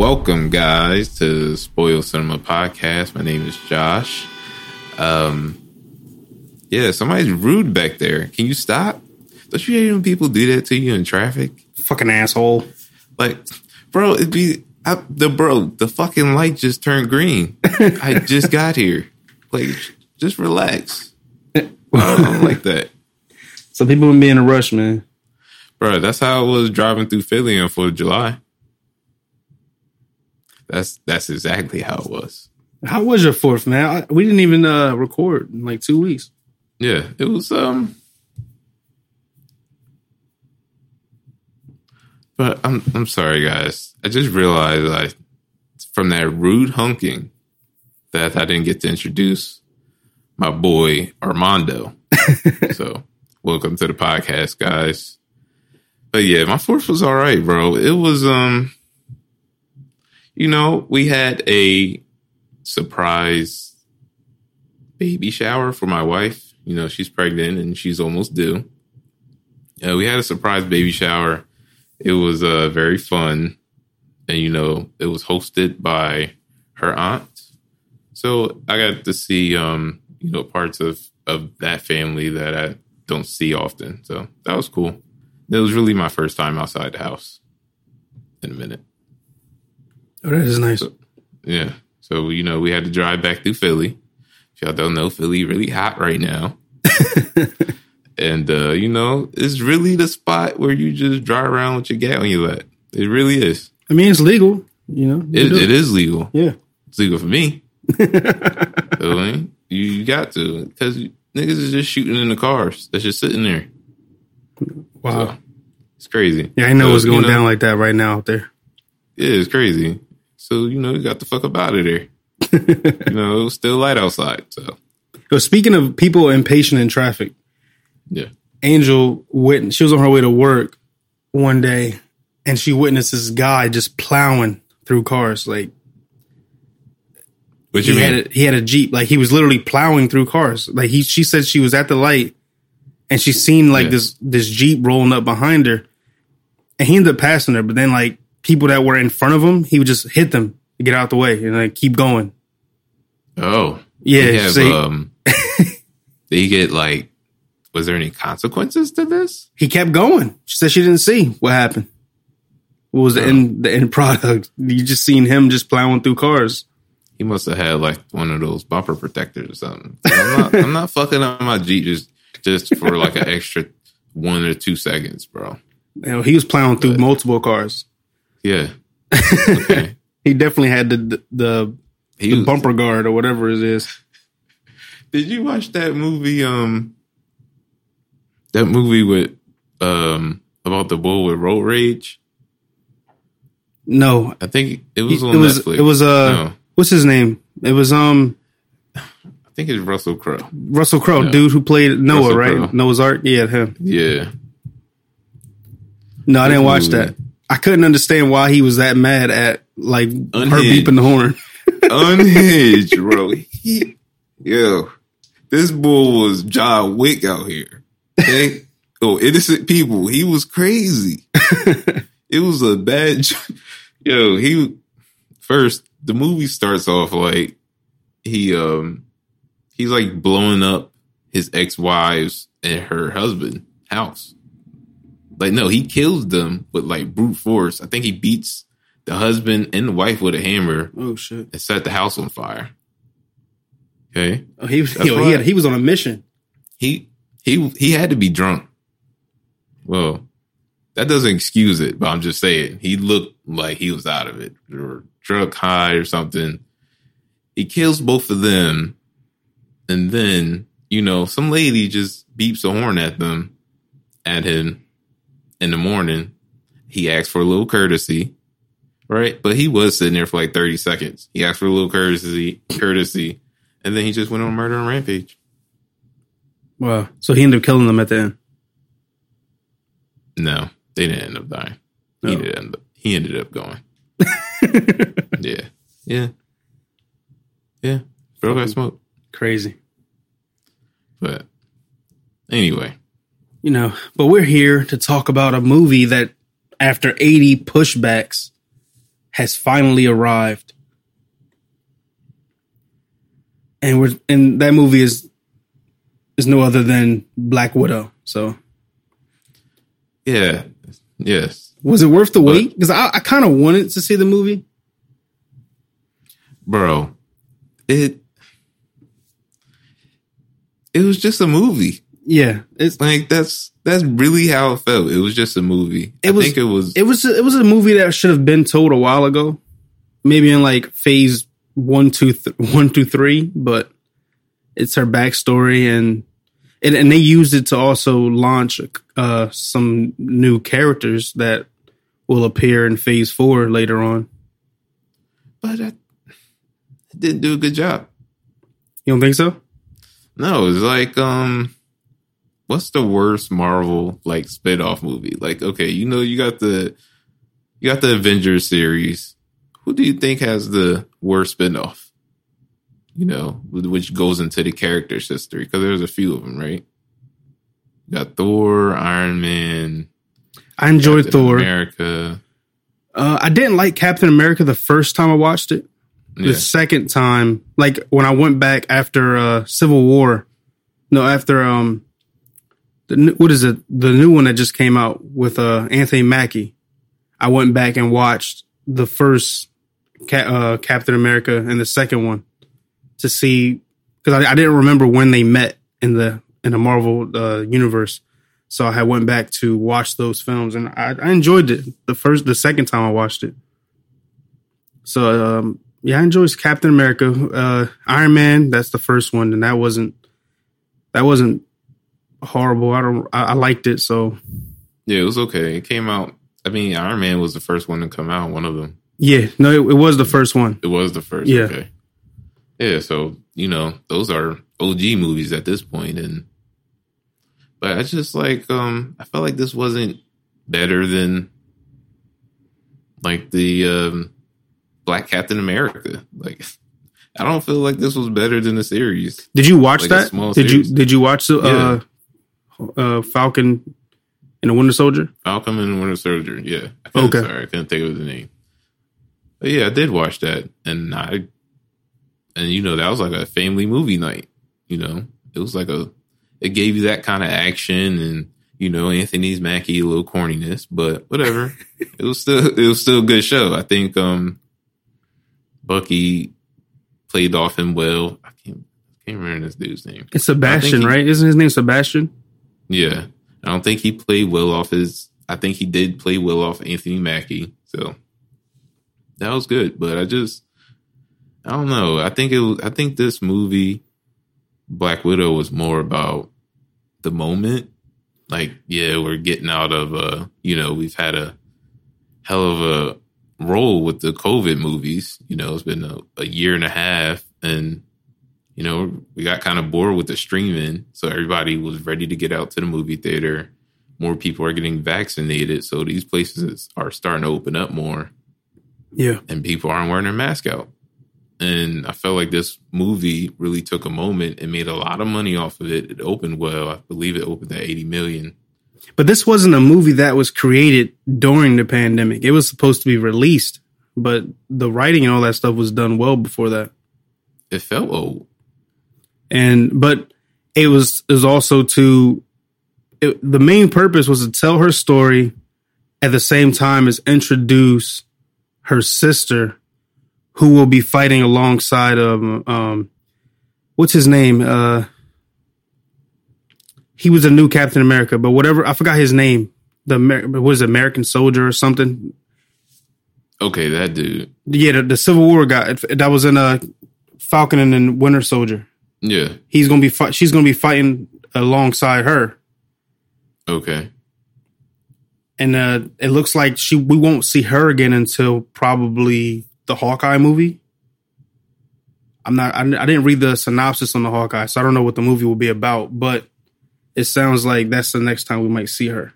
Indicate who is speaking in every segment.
Speaker 1: welcome, guys, to Spoiled Cinema Podcast. My name is Josh. Um, yeah, somebody's rude back there. Can you stop? Don't you hate when people do that to you in traffic?
Speaker 2: Fucking asshole.
Speaker 1: Like, bro, it'd be I, the bro. The fucking light just turned green. I just got here. Like, just relax. I don't like that,
Speaker 2: Some people would be in a rush, man.
Speaker 1: bro. That's how I was driving through Philly on Fourth of July. That's that's exactly how it was.
Speaker 2: How was your fourth, man? I, we didn't even uh, record in like two weeks.
Speaker 1: Yeah, it was um But I'm I'm sorry guys. I just realized I from that rude hunking that I didn't get to introduce my boy Armando. so welcome to the podcast, guys. But yeah, my fourth was all right, bro. It was um you know, we had a surprise baby shower for my wife. You know, she's pregnant and she's almost due. Uh, we had a surprise baby shower. It was uh, very fun. And, you know, it was hosted by her aunt. So I got to see, um, you know, parts of, of that family that I don't see often. So that was cool. It was really my first time outside the house in a minute.
Speaker 2: Oh, that is nice.
Speaker 1: Yeah. So, you know, we had to drive back through Philly. If y'all don't know, Philly really hot right now. and, uh, you know, it's really the spot where you just drive around with your gat on your lap. It really is.
Speaker 2: I mean, it's legal, you know. You
Speaker 1: It, it is legal.
Speaker 2: Yeah.
Speaker 1: It's legal for me. so, I mean, you, you got to. Because niggas is just shooting in the cars that's just sitting there.
Speaker 2: Wow.
Speaker 1: So, it's crazy.
Speaker 2: Yeah, I know
Speaker 1: So,
Speaker 2: what's
Speaker 1: you
Speaker 2: going
Speaker 1: know,
Speaker 2: down like that right now out there.
Speaker 1: Yeah, it's crazy. So, you know, you got the fuck up out of there. you know, it was still light outside. So,
Speaker 2: Yo, speaking of people impatient in traffic,
Speaker 1: yeah.
Speaker 2: Angel witnessed, she was on her way to work one day and she witnessed this guy just plowing through cars. Like
Speaker 1: What you
Speaker 2: he
Speaker 1: mean?
Speaker 2: had a, he had a Jeep. Like he was literally plowing through cars. Like he, she said she was at the light and she seen like
Speaker 1: Yeah.
Speaker 2: this, this Jeep rolling up behind her and he ended up passing her. But then like people that were in front of him, he would just hit them to get out the way and like keep going.
Speaker 1: Oh,
Speaker 2: Yeah,
Speaker 1: They have,
Speaker 2: see?
Speaker 1: um, they get like. Was there any consequences to this?
Speaker 2: He kept going. She said she didn't see what happened. What was the
Speaker 1: Oh.
Speaker 2: end the end product? You just seen him just plowing through cars.
Speaker 1: He must have had like one of those bumper protectors or something. I'm not, I'm not fucking up my Jeep just just for like an extra one or two seconds, bro.
Speaker 2: You know, he was plowing through multiple cars.
Speaker 1: Yeah, okay.
Speaker 2: He definitely had the the, the,
Speaker 1: He
Speaker 2: the
Speaker 1: was-
Speaker 2: bumper guard or whatever it is.
Speaker 1: Did you watch that movie? Um, that movie with um about the bull with road rage.
Speaker 2: No,
Speaker 1: I think it was on
Speaker 2: it was,
Speaker 1: Netflix.
Speaker 2: it was uh
Speaker 1: No,
Speaker 2: what's his name? It was um
Speaker 1: I think it's Russell Crowe.
Speaker 2: Russell Crowe, dude who played Noah,
Speaker 1: Russell
Speaker 2: right?
Speaker 1: Crowe.
Speaker 2: Noah's Ark. Yeah, him.
Speaker 1: Yeah,
Speaker 2: No, I didn't watch
Speaker 1: Ooh.
Speaker 2: that. I couldn't understand why he was that mad at like her beeping the horn.
Speaker 1: unhinged, bro. He, yo, this bull was John Wick out here. Okay? oh, innocent people. He was crazy. it was a bad. Yo, he first. The movie starts off like he um he's like blowing up his ex wives and her husband house. Like no, he kills them with like brute force. I think he beats the husband and the wife with a hammer
Speaker 2: oh shit!
Speaker 1: and set the house on fire. Okay.
Speaker 2: Oh, he was yo, he, had, he was on a mission.
Speaker 1: He he he had to be drunk. Well, that doesn't excuse it, but I'm just saying he looked like he was out of it or drunk high or something. He kills both of them, and then you know some lady just beeps a horn at them at him in the morning. He asked for a little courtesy, right? But he was sitting there for like 30 seconds. He asked for a little courtesy, courtesy, and then he just went on a murder and rampage.
Speaker 2: Wow. So he ended up killing them at the end.
Speaker 1: No, they didn't end up dying. He oh.
Speaker 2: No.
Speaker 1: did end up. He ended up going. Yeah, yeah, yeah. Bro got smoked.
Speaker 2: Crazy.
Speaker 1: But anyway,
Speaker 2: You know, but we're here to talk about a movie that after 80 pushbacks has finally arrived. And we're and that movie is is no other than Black Widow. So
Speaker 1: Yeah. Yes.
Speaker 2: was it worth the wait? Because I, I kind of wanted to see the movie.
Speaker 1: Bro. It it was just a movie.
Speaker 2: Yeah, it's
Speaker 1: Like that's that's really how it felt. It was just a movie.
Speaker 2: It
Speaker 1: I
Speaker 2: was-
Speaker 1: think it was
Speaker 2: it was it was a movie that should have been told a while ago, maybe in like phase one, two, th- one, two, three. But it's her backstory, and and, and they used it to also launch uh, some new characters that will appear in phase four later on.
Speaker 1: but I, it didn't do a good job.
Speaker 2: You don't think so?
Speaker 1: No, it's like um what's the worst Marvel like spin-off movie? Like, okay, you know you got the you got the Avengers series. Who do you think has the worst spin-off? You know, which goes into the character's history because there's a few of them, right? You got Thor, Iron Man,
Speaker 2: I enjoyed
Speaker 1: Captain
Speaker 2: Thor.
Speaker 1: America.
Speaker 2: Uh, I didn't like Captain America the first time I watched it.
Speaker 1: Yeah.
Speaker 2: the second time, like when I went back after uh Civil War, no, after um, the what is it? The new one that just came out with uh Anthony Mackie. I went back and watched the first uh, Captain America and the second one to see because I, I didn't remember when they met in the in the Marvel uh, universe. So I went back to watch those films and I, I enjoyed it the first the second time I watched it. So um, yeah, I enjoyed Captain America, uh, Iron Man. That's the first one, and that wasn't that wasn't horrible. I don't. I, I liked it. So
Speaker 1: Yeah, it was okay. It came out. I mean, Iron Man was the first one to come out. One of them.
Speaker 2: yeah, no, it, it was the first one.
Speaker 1: It was the first.
Speaker 2: Yeah.
Speaker 1: Okay. Yeah. So you know, those are OG movies at this point, and but I just like um I felt like this wasn't better than like the um Black Captain America. Like I don't feel like this was better than the series.
Speaker 2: Did you watch
Speaker 1: Like
Speaker 2: that? Did
Speaker 1: series.
Speaker 2: you Did you watch the uh, uh, Falcon and the Winter Soldier?
Speaker 1: Falcon and Winter Soldier. Yeah. I couldn't,
Speaker 2: Okay.
Speaker 1: Sorry, I couldn't think of the name. But yeah, I did watch that, and I, and you know, that was like a family movie night. You know, it was like a, it gave you that kind of action, and you know, Anthony's Mackie a little corniness, but whatever. it was still, it was still a good show. I think, um, Bucky played off him well. I can't, can't remember this dude's name.
Speaker 2: It's Sebastian,
Speaker 1: he-
Speaker 2: right? Isn't his name Sebastian?
Speaker 1: Yeah. I don't think he played well off his I think he did play well off Anthony Mackie. So that was good. But I just I don't know. I think it was I think this movie Black Widow was more about the moment. Like, yeah, we're getting out of uh, you know, we've had a hell of a role with the COVID movies. You know, it's been a, a year and a half and you know, we got kind of bored with the streaming. So everybody was ready to get out to the movie theater. More people are getting vaccinated. So these places are starting to open up more
Speaker 2: Yeah.
Speaker 1: and people aren't wearing their mask out. And I felt like this movie really took a moment and made a lot of money off of it. It opened well. I believe it opened at 80 million.
Speaker 2: But this wasn't a movie that was created during the pandemic. It was supposed to be released, but the writing and all that stuff was done well before that.
Speaker 1: It felt old.
Speaker 2: And but it was is also to it, the main purpose was to tell her story at the same time as introduce her sister who will be fighting alongside of um what's his name? Uh he was a new captain america but whatever i forgot his name. The Amer- was american soldier or something?
Speaker 1: Okay, that dude.
Speaker 2: yeah the, the civil war guy that was in uh falcon and then winter soldier
Speaker 1: Yeah.
Speaker 2: he's gonna be fi- she's gonna be fighting alongside her
Speaker 1: Okay.
Speaker 2: and uh it looks like she we won't see her again until probably the hawkeye movie i'm not I, I didn't read the synopsis on the hawkeye so i don't know what the movie will be about but it sounds like that's the next time we might see her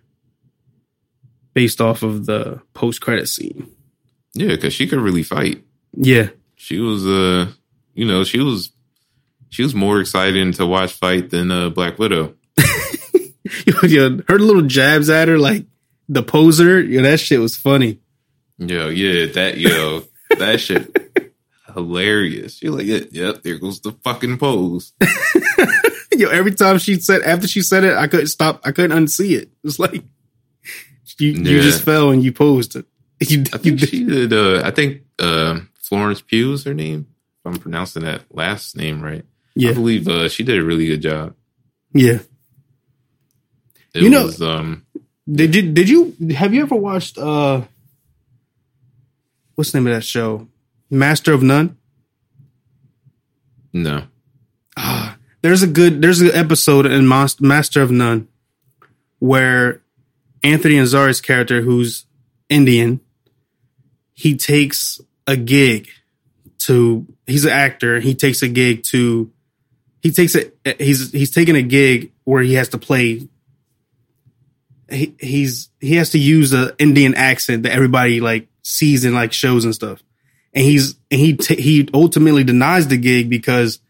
Speaker 2: based off of the post-credit scene
Speaker 1: Yeah, because she could really fight.
Speaker 2: yeah
Speaker 1: She was uh you know, she was she was more exciting to watch fight than uh Black Widow.
Speaker 2: yeah, her little jabs at her like the poser yeah that shit was funny
Speaker 1: Yo, yeah, that yo, that shit hilarious. You're like, yep, yep, there goes the fucking pose.
Speaker 2: Yo, every time she said after she said it, I couldn't stop. I couldn't unsee it. It's like you you just fell and you posed it. You,
Speaker 1: I
Speaker 2: you
Speaker 1: think she did. Uh, I think uh, Florence Pugh is her name. If I'm pronouncing that last name right, I believe uh, she did a really good job.
Speaker 2: yeah.
Speaker 1: It
Speaker 2: You know-
Speaker 1: was um,
Speaker 2: Did you did you have you ever watched uh what's the name of that show? Master of None?
Speaker 1: no,
Speaker 2: Ah, there's a good there's an episode in Master of None where Anthony Azari's character, who's Indian, he takes a gig to he's an actor. He takes a gig to he takes it he's he's taking a gig where he has to play he, he's he has to use a Indian accent that everybody like sees in like shows and stuff. And he's and he t- he ultimately denies the gig because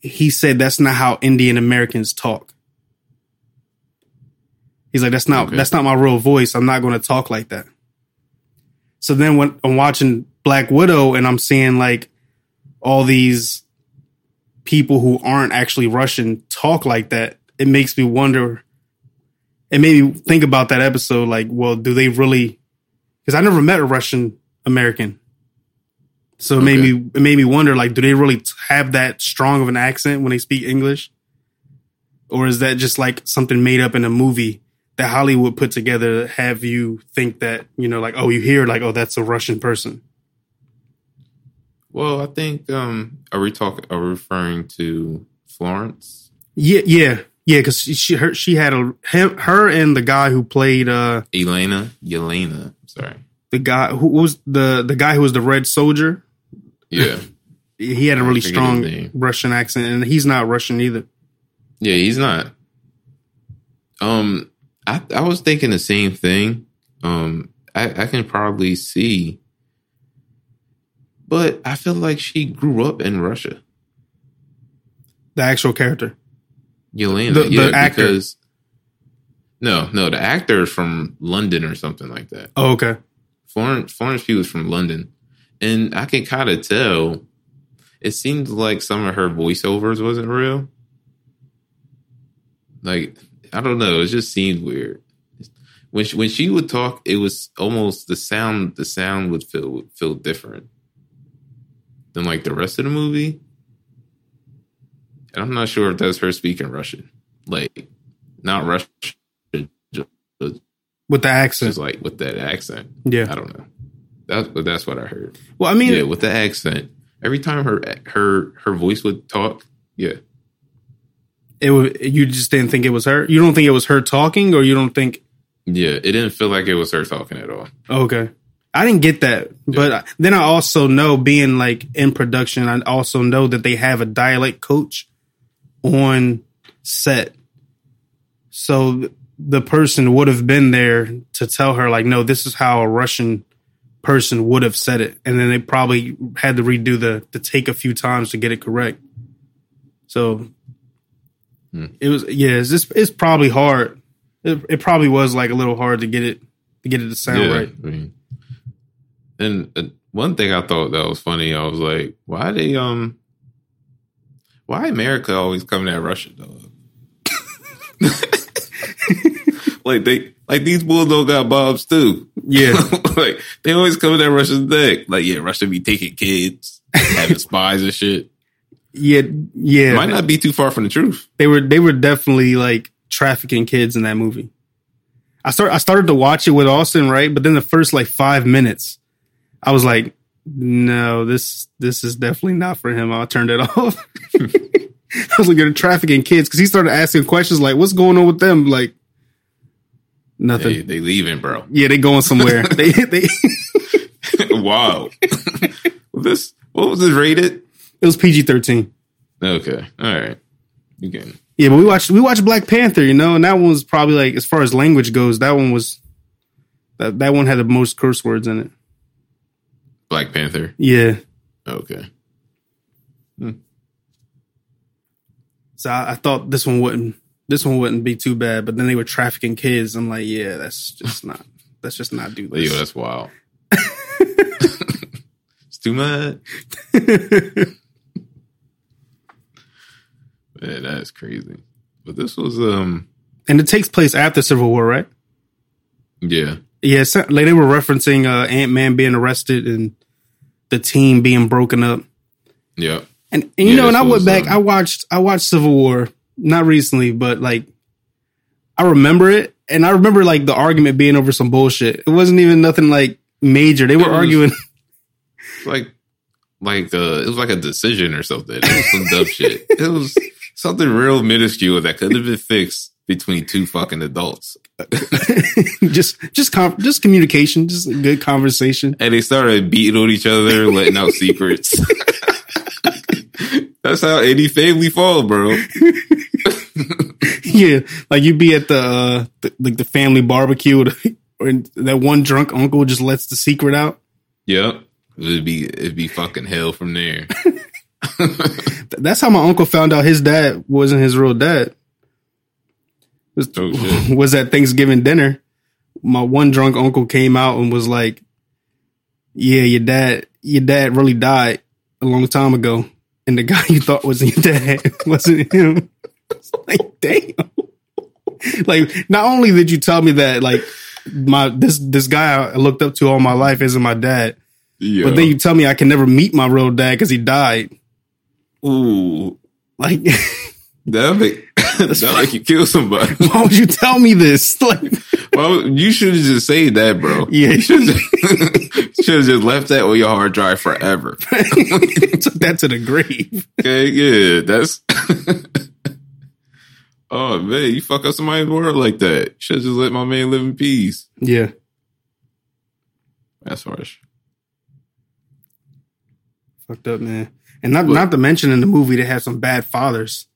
Speaker 2: he said that's not how Indian Americans talk. He's like, that's not
Speaker 1: Okay.
Speaker 2: that's not my real voice. I'm not going to talk like that. So then when I'm watching Black Widow and I'm seeing like all these people who aren't actually Russian talk like that, it makes me wonder. It made me think about that episode. Like, well, do they really? Because I never met a Russian American. So it made me it made me wonder like do they really have that strong of an accent when they speak English? Or is that just like something made up in a movie that Hollywood put together to have you think that, you know, like oh you hear like oh that's a Russian person.
Speaker 1: Well, I think um, are we talking? Are we referring to Florence?
Speaker 2: Yeah, yeah. Yeah, cuz she, she her she had a him, her and the guy who played uh
Speaker 1: Elena, Yelena. Sorry.
Speaker 2: the guy who was the the guy who was the red soldier.
Speaker 1: Yeah,
Speaker 2: He had a really strong. Russian accent and he's not Russian either.
Speaker 1: yeah, he's not. Um, I I was thinking the same thing. Um, I I can probably see, but I feel like she grew up in Russia.
Speaker 2: The actual character.
Speaker 1: Yelena,
Speaker 2: The- the
Speaker 1: yeah,
Speaker 2: actor.
Speaker 1: because no, no, the actor is from London or something like that.
Speaker 2: Oh, okay.
Speaker 1: Florence Florence Pugh is from London, and I can kind of tell. It seems like some of her voiceovers wasn't real. Like I don't know, it just seemed weird. When she, when she would talk, it was almost the sound. The sound would feel would feel different than like the rest of the movie. And I'm not sure if that's her speaking Russian, like not Russian, just,
Speaker 2: With the accent.
Speaker 1: just like with that accent.
Speaker 2: Yeah.
Speaker 1: I don't know. That's but that's what I heard.
Speaker 2: Well, I mean,
Speaker 1: yeah, with the accent. Every time her her her voice would talk, yeah.
Speaker 2: it would, you just didn't think it was her. You don't think it was her talking, or you don't think
Speaker 1: Yeah, it didn't feel like it was her talking at all.
Speaker 2: okay. I didn't get that, but then I also know being like in production, I also know that they have a dialect coach on set. So the person would have been there to tell her like, no, this is how a Russian person would have said it, and then they probably had to redo the the take a few times to get it correct. So
Speaker 1: Hmm.
Speaker 2: it was yeah, it's just it's probably hard. It, it probably was like a little hard to get it to get it to sound
Speaker 1: yeah,
Speaker 2: right.
Speaker 1: I mean, and uh, one thing I thought that was funny, I was like, why they um, why America always coming at Russia dog? like they like these bulls don't got bobs too.
Speaker 2: Yeah,
Speaker 1: like they always coming at Russia's neck. Like yeah, Russia be taking kids, having spies and shit.
Speaker 2: yeah, yeah.
Speaker 1: Might not be too far from the truth.
Speaker 2: they were they were definitely like trafficking kids in that movie. I start I started to watch it with Austin, right? But then the first like five minutes, I was like, no, this this is definitely not for him. I turned it off. I was looking at trafficking kids because he started asking questions like, "What's going on with them?" Like, nothing.
Speaker 1: They, they leaving, bro.
Speaker 2: Yeah, they going somewhere. they they
Speaker 1: wow. this what was this rated?
Speaker 2: it was PG thirteen.
Speaker 1: Okay, all right. You can.
Speaker 2: Yeah, but we watched we watched Black Panther, you know, and that one was probably like as far as language goes, that one was that that one had the most curse words in it.
Speaker 1: Black Panther.
Speaker 2: Yeah.
Speaker 1: Okay.
Speaker 2: So I, I thought this one wouldn't this one wouldn't be too bad, but then they were trafficking kids. I'm like, yeah, that's just not let's just not do
Speaker 1: Yo, that's wild. it's too much. Man, that is crazy. But this was um
Speaker 2: and it takes place after Civil War, right?
Speaker 1: yeah.
Speaker 2: Yeah, so, like they were referencing uh, Ant Man being arrested and the team being broken up.
Speaker 1: Yeah.
Speaker 2: And, and you
Speaker 1: Yeah,
Speaker 2: know, and I went back.
Speaker 1: um,
Speaker 2: I watched. I watched Civil War not recently, but like I remember it, and I remember like the argument being over some bullshit. It wasn't even nothing like major. They were arguing.
Speaker 1: Like like uh it was like a decision or something. It was some dumb shit. It was something real minuscule that could have been fixed between two fucking adults.
Speaker 2: just, just, com- just communication, just a good conversation.
Speaker 1: And they started beating on each other, letting out secrets. That's how any family fall, bro.
Speaker 2: yeah, like you'd be at the, uh, the like the family barbecue, and that one drunk uncle just lets the secret out.
Speaker 1: Yep. It'd be it'd be fucking hell from there.
Speaker 2: That's how my uncle found out his dad wasn't his real dad. Was,
Speaker 1: Oh,
Speaker 2: was at Thanksgiving dinner. My one drunk uncle came out and was like, "Yeah, your dad, your dad really died a long time ago, and the guy you thought was your dad wasn't him." It's like, damn. like, not only did you tell me that, like, my this this guy I looked up to all my life isn't my dad,
Speaker 1: Yeah.
Speaker 2: but then you tell me I can never meet my real dad because he died.
Speaker 1: Ooh.
Speaker 2: Like,
Speaker 1: That make that make you kill somebody.
Speaker 2: why would you tell me this? Like,
Speaker 1: Well, you should have just said that, bro.
Speaker 2: yeah,
Speaker 1: You should have just left that on your hard drive forever.
Speaker 2: took that to the grave.
Speaker 1: Okay, yeah, that's. oh man, you fuck up somebody's world like that. Should just let my man live in peace.
Speaker 2: Yeah,
Speaker 1: That's harsh.
Speaker 2: fucked up, man. And not
Speaker 1: But-
Speaker 2: not to mention in the movie they have some bad fathers.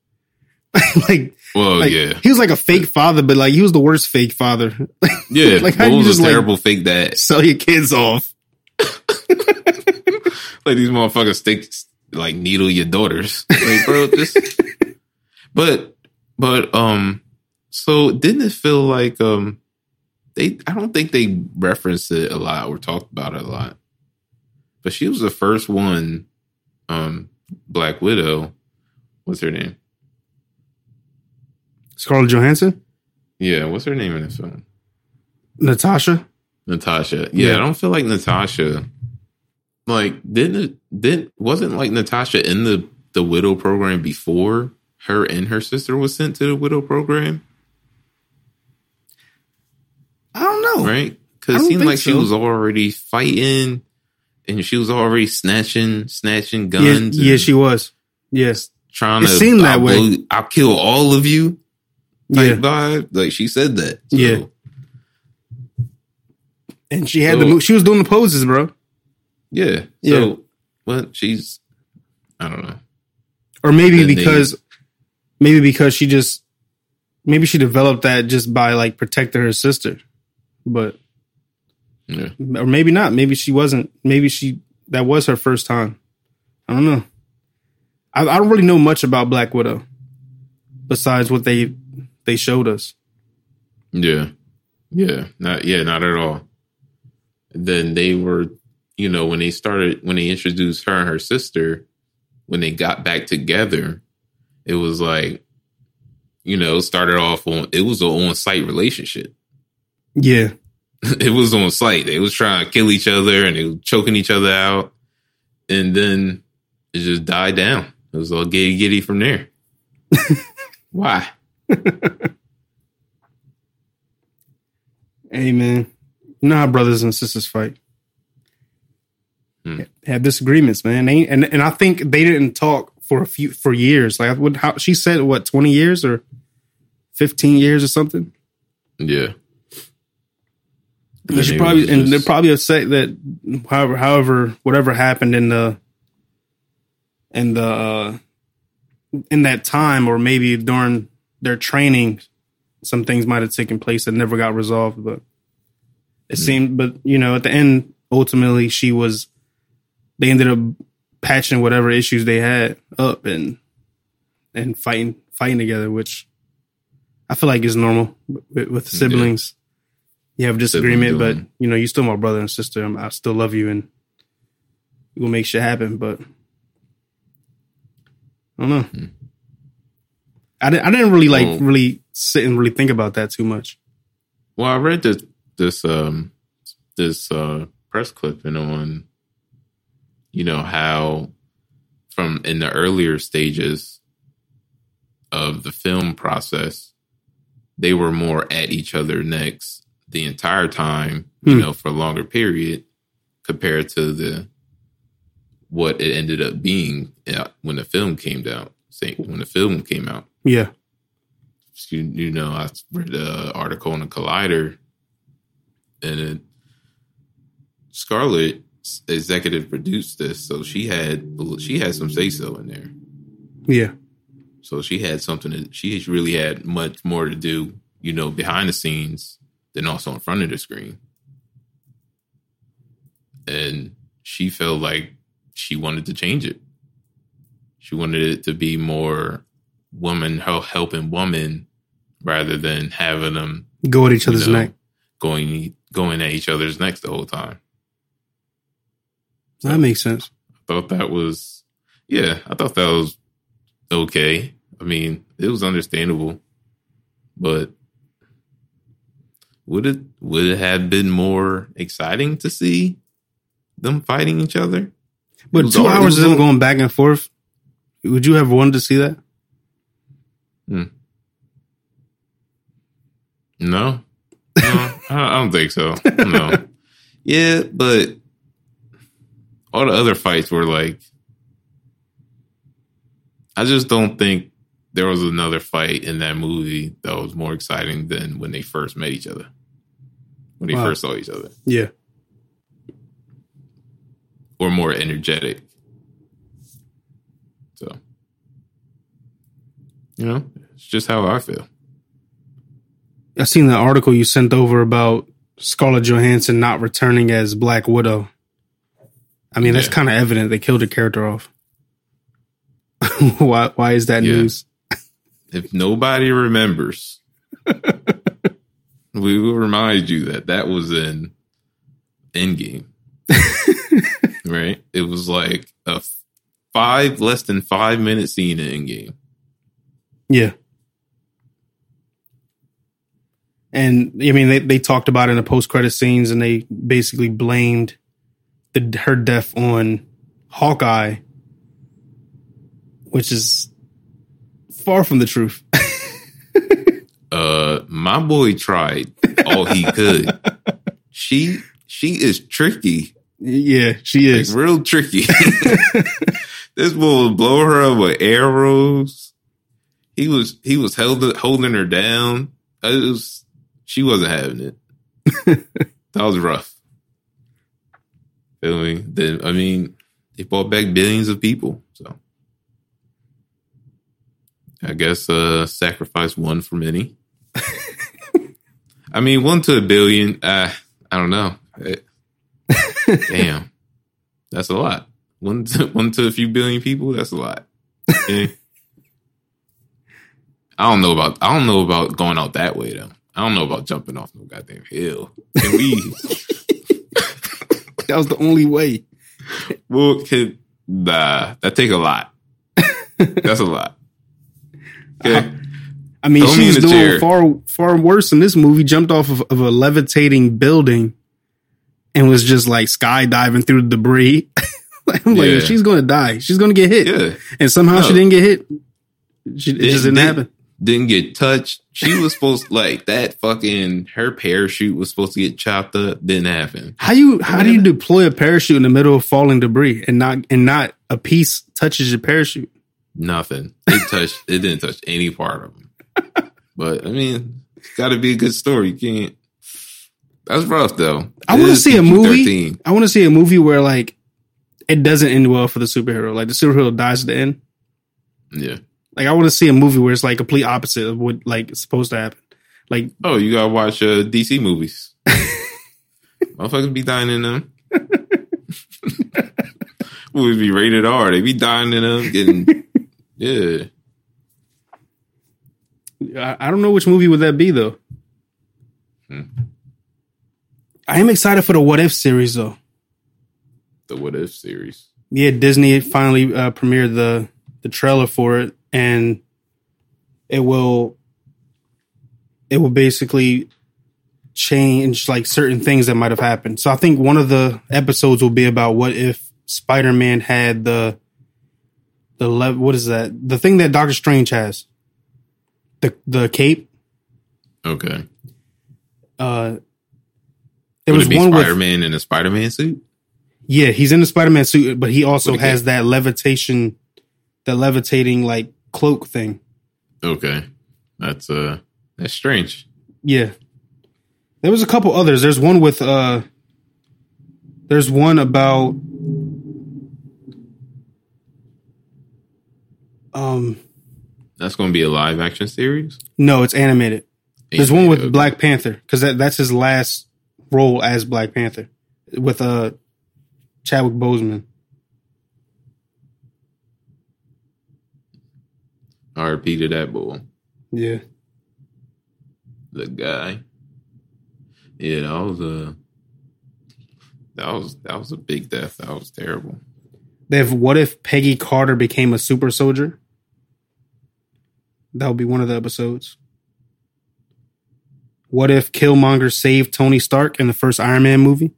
Speaker 2: like,
Speaker 1: Well,
Speaker 2: like
Speaker 1: yeah,
Speaker 2: he was like a fake father, but like he was the worst fake father.
Speaker 1: yeah.
Speaker 2: like, how
Speaker 1: was
Speaker 2: just,
Speaker 1: a
Speaker 2: like-
Speaker 1: terrible fake dad?
Speaker 2: Sell your kids off.
Speaker 1: Like these motherfuckers stick like needle your daughters. Like, bro, this. But but um, so didn't it feel like um, they? I don't think they referenced it a lot or talked about it a lot. But she was the first one, um, Black Widow. What's her name?
Speaker 2: Scarlett Johansson,
Speaker 1: Yeah, what's her name in the film?
Speaker 2: Natasha.
Speaker 1: Natasha. Yeah,
Speaker 2: Yeah.
Speaker 1: I don't feel like Natasha. Like, didn't it? Didn't wasn't like Natasha in the the widow program before her and her sister was sent to the widow program,
Speaker 2: I don't know.
Speaker 1: right? Because it seemed like she was already fighting, and she was already snatching snatching guns.
Speaker 2: yeah,
Speaker 1: and
Speaker 2: she was. Yes,
Speaker 1: trying
Speaker 2: it
Speaker 1: to.
Speaker 2: seemed that
Speaker 1: I'll
Speaker 2: way.
Speaker 1: blow- I'll kill all of you. Type
Speaker 2: yeah.
Speaker 1: vibe. Like she said that. So,
Speaker 2: Yeah. And she had
Speaker 1: So-
Speaker 2: the she was doing the poses, bro.
Speaker 1: Yeah.
Speaker 2: Yeah.
Speaker 1: So, what? She's. I don't know.
Speaker 2: Or maybe because maybe because she just maybe she developed that just by like protecting her sister. But
Speaker 1: Yeah.
Speaker 2: or maybe not. Maybe she wasn't. Maybe she that was her first time. I don't know. I, I don't really know much about Black Widow besides what they they showed us.
Speaker 1: Yeah. Yeah. Not yeah, not at all. Then they were, you know, when they started when they introduced her and her sister, when they got back together, it was like, you know, it started off on it was an on site relationship.
Speaker 2: Yeah,
Speaker 1: it was on site. They was trying to kill each other and they were choking each other out. And then it just died down. It was all giddy giddy from there. Why?
Speaker 2: man, you know how brothers and sisters fight.
Speaker 1: Hmm.
Speaker 2: Have disagreements, man. They, and and I think they didn't talk for a few for years. Like what? How she said? What twenty years or fifteen years or something?
Speaker 1: Yeah.
Speaker 2: And she probably
Speaker 1: was
Speaker 2: and they're probably upset that however however whatever happened in the in the uh, in that time or maybe during their training some things might have taken place that never got resolved but it
Speaker 1: Hmm.
Speaker 2: seemed but you know at the end ultimately she was they ended up patching whatever issues they had up and and fighting fighting together which I feel like is normal with, with siblings you have disagreement, but you know, you're still my brother and sister. I'm, I still love you, and we'll make shit happen. But I don't know.
Speaker 1: Hmm.
Speaker 2: I didn't. I didn't really like
Speaker 1: Well-
Speaker 2: really sit and really think about that too much.
Speaker 1: Well, I read this this um this uh press clipping on you know how from in the earlier stages of the film process they were more at each other necks the entire time, you
Speaker 2: Hmm.
Speaker 1: know, for a longer period compared to the what it ended up being uh, when the film came out. Say when the film came out
Speaker 2: Yeah,
Speaker 1: you, you know, I read an article in the Collider, and it, Scarlett executive produced this, so she had she had some say so in there.
Speaker 2: yeah,
Speaker 1: So she had something that she really had much more to do, you know, behind the scenes than also in front of the screen. And she felt like she wanted to change it. She wanted it to be more woman help helping woman rather than having them
Speaker 2: go at each
Speaker 1: you
Speaker 2: other's
Speaker 1: know,
Speaker 2: neck.
Speaker 1: going going at each other's necks the whole time.
Speaker 2: That makes sense.
Speaker 1: I thought that was yeah, I thought that was okay. I mean, it was understandable. But would it would it have been more exciting to see them fighting each other?
Speaker 2: But two hours of them going back and forth. Would you have wanted to see that? Hmm.
Speaker 1: No. No, I I don't think so. No. Yeah, but all the other fights were like I just don't think there was another fight in that movie that was more exciting than when they first met each other. When they
Speaker 2: Wow.
Speaker 1: first saw each other.
Speaker 2: Yeah.
Speaker 1: Or more energetic. So you know, it's just how I feel.
Speaker 2: I seen the article you sent over about Scarlett Johansson not returning as Black Widow. I mean, that's
Speaker 1: Yeah.
Speaker 2: kind of evident. They killed her character off. why? Why is that
Speaker 1: Yeah.
Speaker 2: news?
Speaker 1: if nobody remembers, we will remind you that that was in Endgame, right? It was like a five, less than five minute scene in Endgame.
Speaker 2: Yeah. And I mean, they, they talked about it in the post credit scenes, and they basically blamed the her death on Hawkeye, which is far from the truth.
Speaker 1: Uh, my boy tried all he could. She she is tricky,
Speaker 2: yeah, she
Speaker 1: like
Speaker 2: is.
Speaker 1: real tricky. this boy was blowing her up with arrows. He was he was held holding her down. It was she wasn't having it. that was rough. Feel me? Then I mean, they brought back billions of people, so I guess uh sacrifice one for many. I mean, one to a billion. Uh, I don't know. It- damn, that's a lot. One to, one to a few billion people. That's a lot. Yeah. I don't know about. I don't know about going out that way though. I don't know about jumping off no goddamn hill. Can we?
Speaker 2: That was the only way.
Speaker 1: well, can nah. That take a lot. That's a lot. Okay.
Speaker 2: I mean,
Speaker 1: Throw
Speaker 2: she's
Speaker 1: the
Speaker 2: doing
Speaker 1: chair.
Speaker 2: far far worse in this movie. Jumped off of, of a levitating building and was just like skydiving through the debris. I'm like,
Speaker 1: Yeah.
Speaker 2: she's going to die. She's going to get hit,
Speaker 1: Yeah.
Speaker 2: and somehow she didn't get hit. She, it
Speaker 1: Didn't-
Speaker 2: just didn't
Speaker 1: didn't-
Speaker 2: happen.
Speaker 1: Didn't get touched. She was supposed like that. Fucking her parachute was supposed to get chopped up. Didn't happen.
Speaker 2: How you how do you deploy a parachute in the middle of falling debris and not and not a piece touches your parachute?
Speaker 1: Nothing. It touched. it didn't touch any part of them. But I mean, it's got to be a good story. You can't. That's rough though.
Speaker 2: I want to see a movie.
Speaker 1: PG-13.
Speaker 2: I want to see a movie where like it doesn't end well for the superhero. Like the superhero dies at the end.
Speaker 1: Yeah.
Speaker 2: Like I want to see a movie where it's like complete opposite of what like is supposed to happen. Like
Speaker 1: Oh, you gotta watch uh, DC movies. Motherfuckers be dying in them. Would be rated R. They be dying in them. Getting yeah.
Speaker 2: I, I don't know which movie would that be though. I am excited for the What If series though.
Speaker 1: The What If series.
Speaker 2: Yeah, Disney finally uh, premiered the the trailer for it, and it will it will basically change like certain things that might have happened. So I think one of the episodes will be about what if Spider Man had the the le- what is that the thing that Doctor Strange has the the cape.
Speaker 1: Okay.
Speaker 2: Uh, it
Speaker 1: Would
Speaker 2: was
Speaker 1: it be
Speaker 2: one
Speaker 1: Spider
Speaker 2: with
Speaker 1: Man in a Spider Man suit?
Speaker 2: yeah he's in the Spider Man suit, but he also has that levitation, that levitating like cloak thing.
Speaker 1: Okay. That's uh that's strange.
Speaker 2: Yeah. There was a couple others. There's one with uh there's one about um
Speaker 1: That's gonna be a live action series?
Speaker 2: no, it's animated. There's one with
Speaker 1: Okay.
Speaker 2: Black Panther cuz that that's his last role as Black Panther with uh Chadwick Boseman.
Speaker 1: RP to that boy.
Speaker 2: Yeah.
Speaker 1: The guy. Yeah, that was a that was that was a big death. That was terrible.
Speaker 2: Have what if Peggy Carter became a super soldier? That would be one of the episodes. What if Killmonger saved Tony Stark in the first Iron Man movie?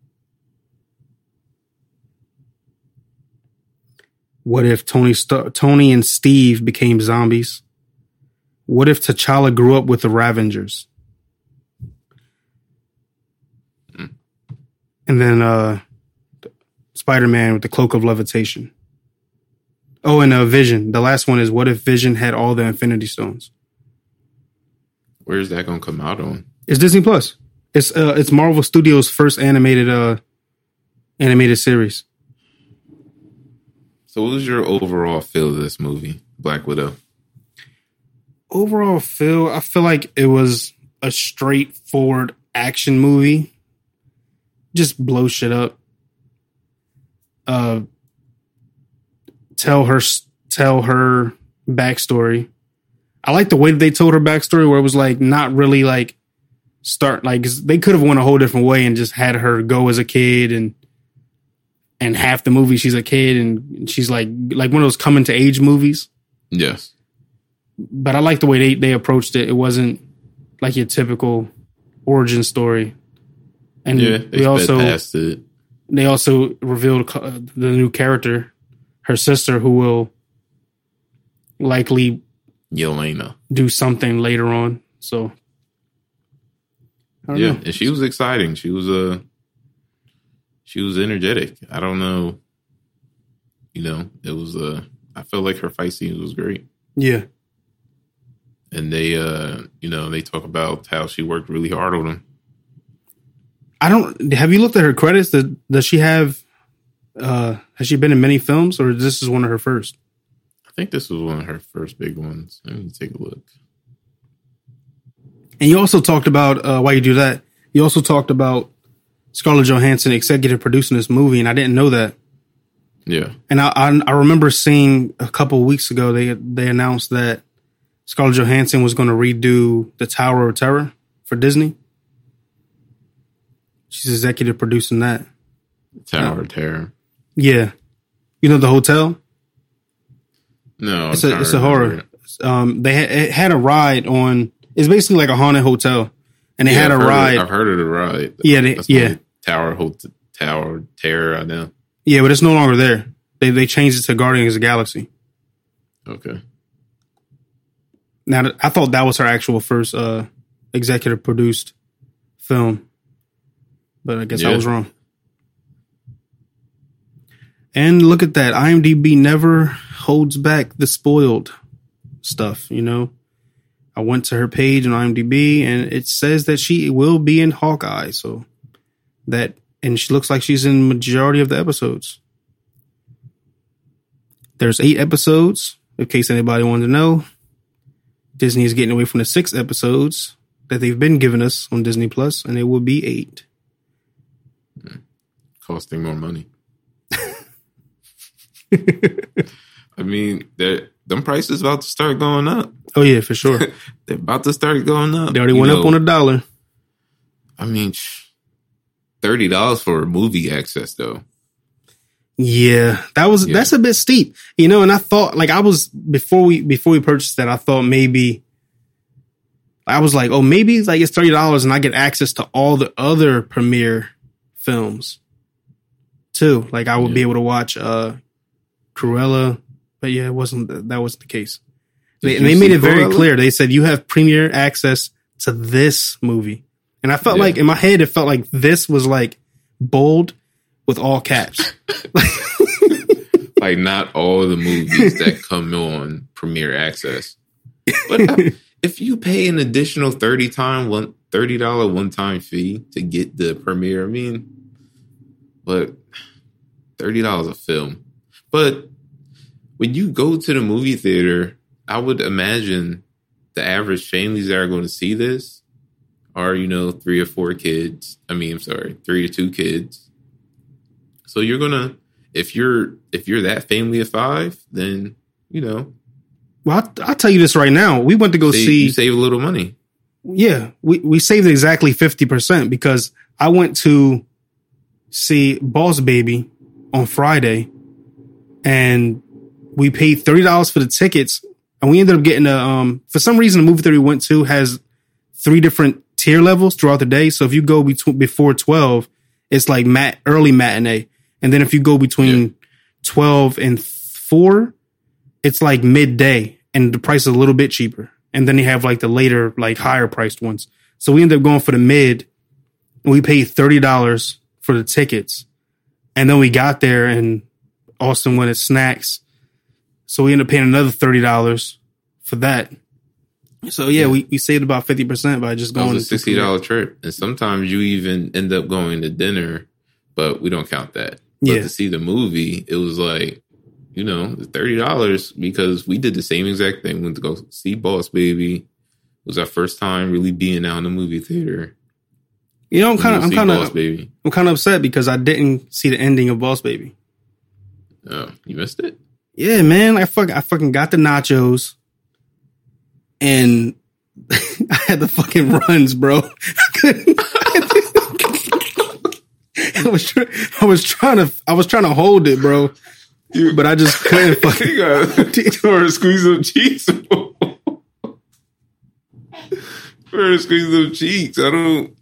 Speaker 2: What if Tony Star- Tony and Steve became zombies? What if T'Challa grew up with the Ravagers? And then uh Spider-Man with the cloak of levitation. Oh, and uh, Vision. The last one is what if Vision had all the Infinity Stones?
Speaker 1: Where's that gonna come out on?
Speaker 2: It's Disney Plus. It's uh, it's Marvel Studios' first animated uh animated series.
Speaker 1: So what was your overall feel of this movie, Black Widow?
Speaker 2: Overall, feel I feel like it was a straightforward action movie. Just blow shit up. Uh, tell her tell her backstory. I like the way that they told her backstory, where it was like not really like start like they could have went a whole different way and just had her go as a kid and and half the movie she's a kid and she's like like one of those coming to age movies
Speaker 1: Yes.
Speaker 2: but I like the way they, they approached it. It wasn't like your typical origin story. And
Speaker 1: Yeah, they
Speaker 2: also they also revealed the new character, her sister, who will likely
Speaker 1: Yelena.
Speaker 2: do something later on. So
Speaker 1: Yeah,
Speaker 2: know.
Speaker 1: and she was exciting. She was uh she was energetic. I don't know. You know, it was uh I felt like her fight scenes was great.
Speaker 2: Yeah,
Speaker 1: And they uh you know, they talk about how she worked really hard on them.
Speaker 2: I don't. Have you looked at her credits? Does, does she have? uh Has she been in many films, or this is one of her first?
Speaker 1: I think this was one of her first big ones. Let me take a look.
Speaker 2: And you also talked about uh, why you do that. You also talked about Scarlett Johansson executive producing this movie, and I didn't know that.
Speaker 1: Yeah.
Speaker 2: And I I, I remember seeing a couple weeks ago they they announced that Scarlett Johansson was going to redo the Tower of Terror for Disney. She's executive producing that.
Speaker 1: Tower of Terror.
Speaker 2: Yeah, you know the hotel.
Speaker 1: No, I'm
Speaker 2: It's a it's a horror.
Speaker 1: it.
Speaker 2: Um, they it had a ride on. It's basically like a haunted hotel, and they
Speaker 1: Yeah,
Speaker 2: had a
Speaker 1: I've of-
Speaker 2: ride.
Speaker 1: I've heard of the ride.
Speaker 2: Yeah, they- yeah.
Speaker 1: Tower Tower Terror I know.
Speaker 2: Yeah, but it's no longer there. They they changed it to Guardians of the Galaxy.
Speaker 1: Okay.
Speaker 2: Now I thought that was her actual first uh executive produced film, but I guess I was wrong. And look at that, IMDb never holds back the spoiled stuff. You know, I went to her page on IMDb and it says that she will be in Hawkeye. So that and she looks like she's in majority of the episodes. There's eight episodes, in case anybody wanted to know. Disney is getting away from the six episodes that they've been giving us on Disney Plus, and it will be eight. Hmm.
Speaker 1: Costing more money. I mean, they're them prices about to start going up.
Speaker 2: Oh yeah, for sure.
Speaker 1: They're about to start going up.
Speaker 2: They already
Speaker 1: You
Speaker 2: went up on a dollar.
Speaker 1: I mean, thirty dollars for movie access though.
Speaker 2: Yeah, that was
Speaker 1: Yeah.
Speaker 2: that's a bit steep, you know. And I thought like I was before we before we purchased that, I thought maybe I was like, oh, maybe like it's thirty dollars and I get access to all the other premiere films too. Like I would be able to watch uh Cruella, but yeah, it wasn't that wasn't the case. They, and they made it very
Speaker 1: Cruella?
Speaker 2: clear. They said you have premiere access to this movie, and I felt
Speaker 1: Yeah.
Speaker 2: like in my head it felt like this was like bold with all caps.
Speaker 1: Like not all the movies that come on Premiere Access. But uh, if you pay an additional thirty time one thirty dollar one time fee to get the premiere, I mean, but thirty dollars a film. But when you go to the movie theater, I would imagine the average families that are going to see this are you know three or four kids. I mean, I'm sorry, three to two kids. So you're gonna if you're if you're that family of five, then you know
Speaker 2: Well, I'll, I'll tell you this right now. We went to go
Speaker 1: save,
Speaker 2: see.
Speaker 1: you save a little money.
Speaker 2: yeah, we, we saved exactly 50% because I went to see Boss Baby on Friday and we paid $30 for the tickets and we ended up getting a, um, for some reason, the movie theater we went to has three different tier levels throughout the day. So if you go between, before 12, it's like mat, early matinee. And then if you go between 12 and 4, it's like midday and the price is a little bit cheaper. And then you have like the later, like higher priced ones. So we ended up going for the mid and we paid $30 for the tickets. And then we got there and Austin wanted snacks. So we ended up paying another $30 for that. So yeah,
Speaker 1: Yeah.
Speaker 2: we, we saved about 50% by just
Speaker 1: That
Speaker 2: going
Speaker 1: was a sixty dollar trip, and sometimes you even end up going to dinner, but we don't count that. But
Speaker 2: Yeah.
Speaker 1: to see the movie, it was like you know thirty dollars because we did the same exact thing. We Went to go see Boss Baby. It was our first time really being out in the movie theater.
Speaker 2: You know, I'm kind of, I'm kind of. I'm kind of upset because I didn't see the ending of Boss Baby.
Speaker 1: Oh, you missed it.
Speaker 2: Yeah, man. I fuck, I fucking got the nachos, and I had the fucking runs, bro. I was, try, I was trying to, I was trying to hold it, bro, but I just couldn't fucking.
Speaker 1: you got squeeze them cheeks. or squeeze them cheeks. I don't.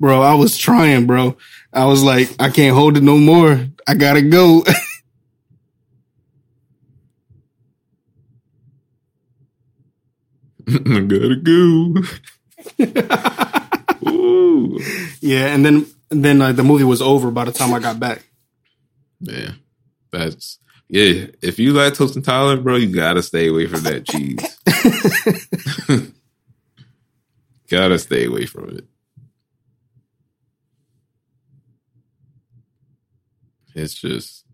Speaker 2: Bro, I was trying, bro. I was like, I can't hold it no more. I gotta go.
Speaker 1: I gotta go. Ooh.
Speaker 2: yeah, and then, and then uh, the movie was over by the time I got back.
Speaker 1: Yeah, that's yeah. If you like toast and Tyler, bro, you gotta stay away from that cheese. gotta stay away from it. It's just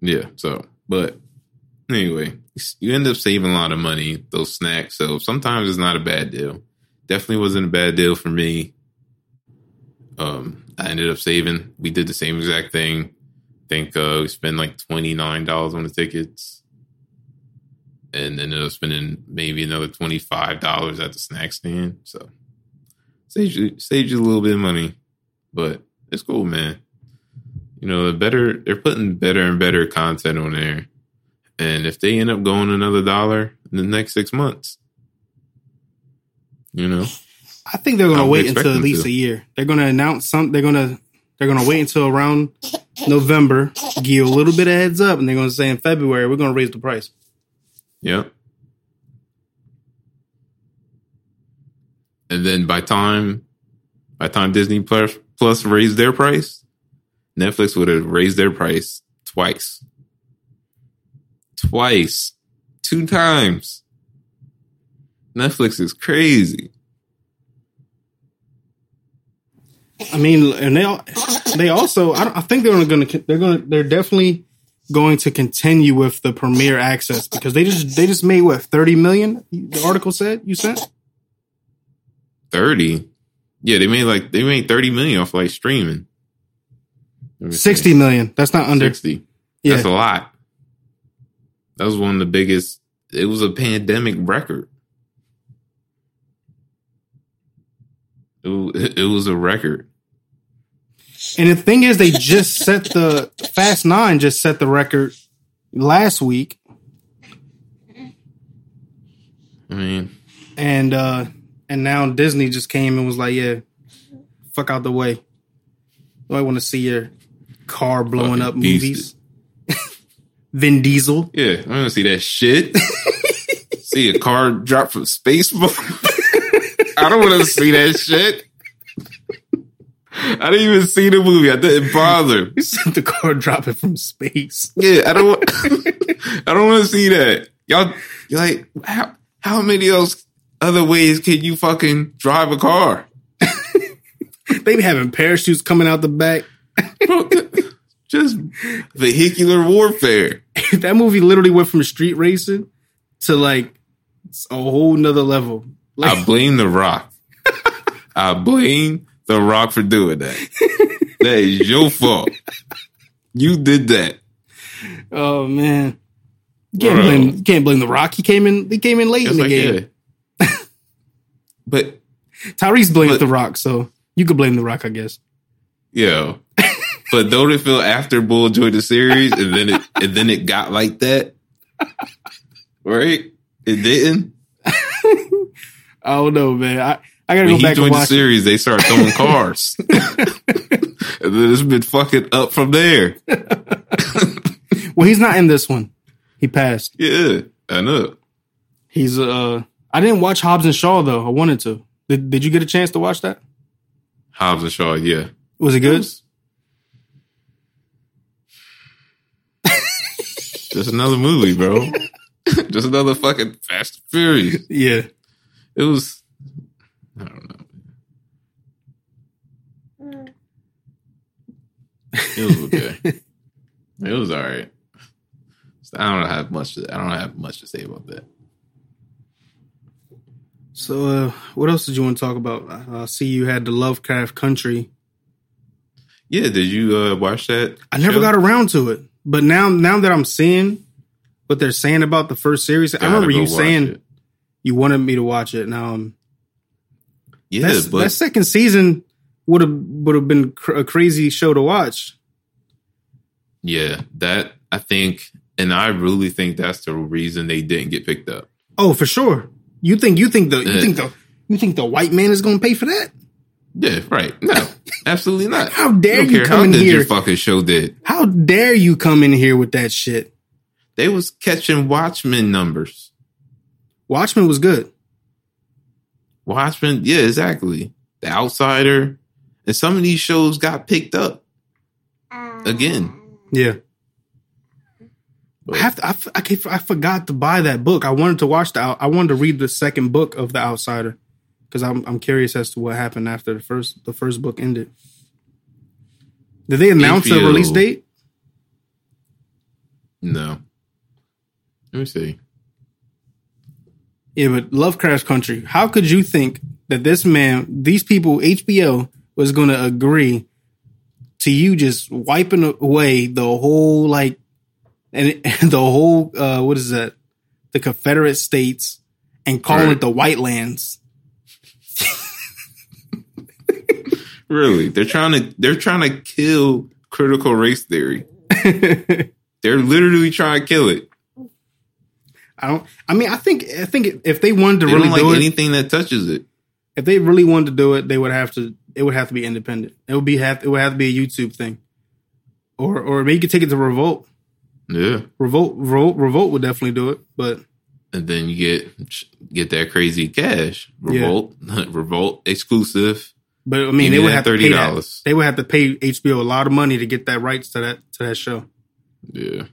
Speaker 1: yeah. So, but anyway, you end up saving a lot of money those snacks. So sometimes it's not a bad deal. Definitely wasn't a bad deal for me. Um, I ended up saving. We did the same exact thing. I think uh, we spent like twenty nine dollars on the tickets, and ended up spending maybe another twenty five dollars at the snack stand. So saved you saved you a little bit of money, but it's cool, man. You know, the better they're putting better and better content on there, and if they end up going another dollar in the next six months, you know,
Speaker 2: I think they're gonna wait until at least
Speaker 1: to.
Speaker 2: a year. They're gonna announce some. They're gonna they're gonna wait until around November, give you a little bit of heads up, and they're gonna say in February we're gonna raise the price.
Speaker 1: Yep. And then by time by time Disney Plus Plus raised their price, Netflix would have raised their price twice. Twice. Two times. Netflix is crazy.
Speaker 2: I mean, and they they also I, don't, I think they're gonna they're gonna they're definitely going to continue with the premiere access because they just they just made what thirty million. The article said you sent
Speaker 1: 30. Yeah, they made like they made 30 million off like streaming. Let me see.
Speaker 2: sixty million. That's not under.
Speaker 1: 60.
Speaker 2: Yeah,
Speaker 1: That's a lot. That was one of the biggest. It was a pandemic record. It, it was a record.
Speaker 2: And the thing is, they just set the Fast Nine just set the record last week,
Speaker 1: I mean,
Speaker 2: and uh and now Disney just came and was like, "Yeah, fuck out the way. I want to see your car blowing up movies." Vin Diesel.
Speaker 1: yeah, I don't see that shit. see a car drop from space. I don't want to see that shit. I didn't even see the movie. I didn't bother.
Speaker 2: He sent the car dropping from space.
Speaker 1: Yeah, I don't. Want, I don't want to see that. Y'all, you're like, how how many else other ways can you fucking drive a car?
Speaker 2: They be having parachutes coming out the back.
Speaker 1: Bro, Just vehicular warfare.
Speaker 2: that movie literally went from street racing to like a whole nother level. Like,
Speaker 1: I blame The Rock. I blame The Rock for doing that. That is your fault. You did that.
Speaker 2: oh man, you can't
Speaker 1: Bro.
Speaker 2: blame, can't blame the Rock. He came in. He came in late in the
Speaker 1: like,
Speaker 2: game.
Speaker 1: yeah. but
Speaker 2: Tyrese blames
Speaker 1: But-
Speaker 2: the Rock, so you could blame the Rock, I guess.
Speaker 1: Yo. But don't it feel after Bull joined the series and then it and then it got like that? Right? It didn't.
Speaker 2: I don't know, man. I, I gotta
Speaker 1: When
Speaker 2: go
Speaker 1: he
Speaker 2: back
Speaker 1: joined the
Speaker 2: watch. it.
Speaker 1: series, they started throwing cars. and then it's been fucking up from there.
Speaker 2: Well, he's not in this one. He passed.
Speaker 1: Yeah, I know.
Speaker 2: He's uh. I didn't watch Hobbs and Shaw though. I wanted to. Did Did you get a chance to watch that?
Speaker 1: Hobbs and Shaw, yeah.
Speaker 2: Was it good?
Speaker 1: Just another movie, bro. Just another fucking Fast and Furious.
Speaker 2: Yeah.
Speaker 1: It was I don't know. It was okay. it was all right. I don't have much. To, I don't have much to say about that.
Speaker 2: So, uh, what else did you want to talk about? I I see you had the Lovecraft Country.
Speaker 1: Yeah, did you uh, watch that?
Speaker 2: I never
Speaker 1: show?
Speaker 2: got around to it, but now now that I'm seeing what they're saying about the first series, I
Speaker 1: Gotta
Speaker 2: remember you saying
Speaker 1: it.
Speaker 2: you wanted me to watch it. Now, um,
Speaker 1: Yeah,
Speaker 2: that's,
Speaker 1: but
Speaker 2: that second season would have would have been cr- a crazy show to watch.
Speaker 1: yeah, that I think, and I really think that's the reason they didn't get picked up.
Speaker 2: Oh, for sure. You think you think the you think the you think the white man is going to pay for that?
Speaker 1: Yeah, right. No, absolutely not.
Speaker 2: How dare you come in here?
Speaker 1: your fucking show did.
Speaker 2: How dare you come in here with that shit?
Speaker 1: They was catching Watchmen numbers.
Speaker 2: Watchmen was good.
Speaker 1: Watchmen, yeah, exactly. The Outsider, and some of these shows got picked up again.
Speaker 2: Yeah.
Speaker 1: But-
Speaker 2: I have to, I, I, I forgot to buy that book. I wanted to watch the I wanted to read the second book of The Outsider because I'm I'm curious as to what happened after the first the first book ended. Did they announce a release date?
Speaker 1: No. Let me see.
Speaker 2: Yeah, but Lovecraft Country. How could you think that this man, these people, HBO, was going to agree to you just wiping away the whole like, and, and the whole uh what is that? The Confederate States and calling
Speaker 1: Right.
Speaker 2: it the White Lands.
Speaker 1: Really, they're trying to they're trying to kill critical race theory. They're literally trying to kill it.
Speaker 2: I don't. I mean, I think I think if they wanted to
Speaker 1: They
Speaker 2: really
Speaker 1: don't
Speaker 2: do
Speaker 1: like
Speaker 2: it,
Speaker 1: anything that touches it.
Speaker 2: if they really wanted to do it, they would have to. It would have to be independent. It would be have. It would have to be a YouTube thing, or or maybe you could take it to Revolt.
Speaker 1: Yeah,
Speaker 2: Revolt, Revolt, Revolt would definitely do it, but
Speaker 1: and then you get get that crazy cash.
Speaker 2: Yeah.
Speaker 1: Revolt, Revolt exclusive.
Speaker 2: But I mean,
Speaker 1: me
Speaker 2: they would have to pay that.
Speaker 1: $30.
Speaker 2: They would have to pay HBO a lot of money to get that rights to that to that show.
Speaker 1: Yeah, yeah.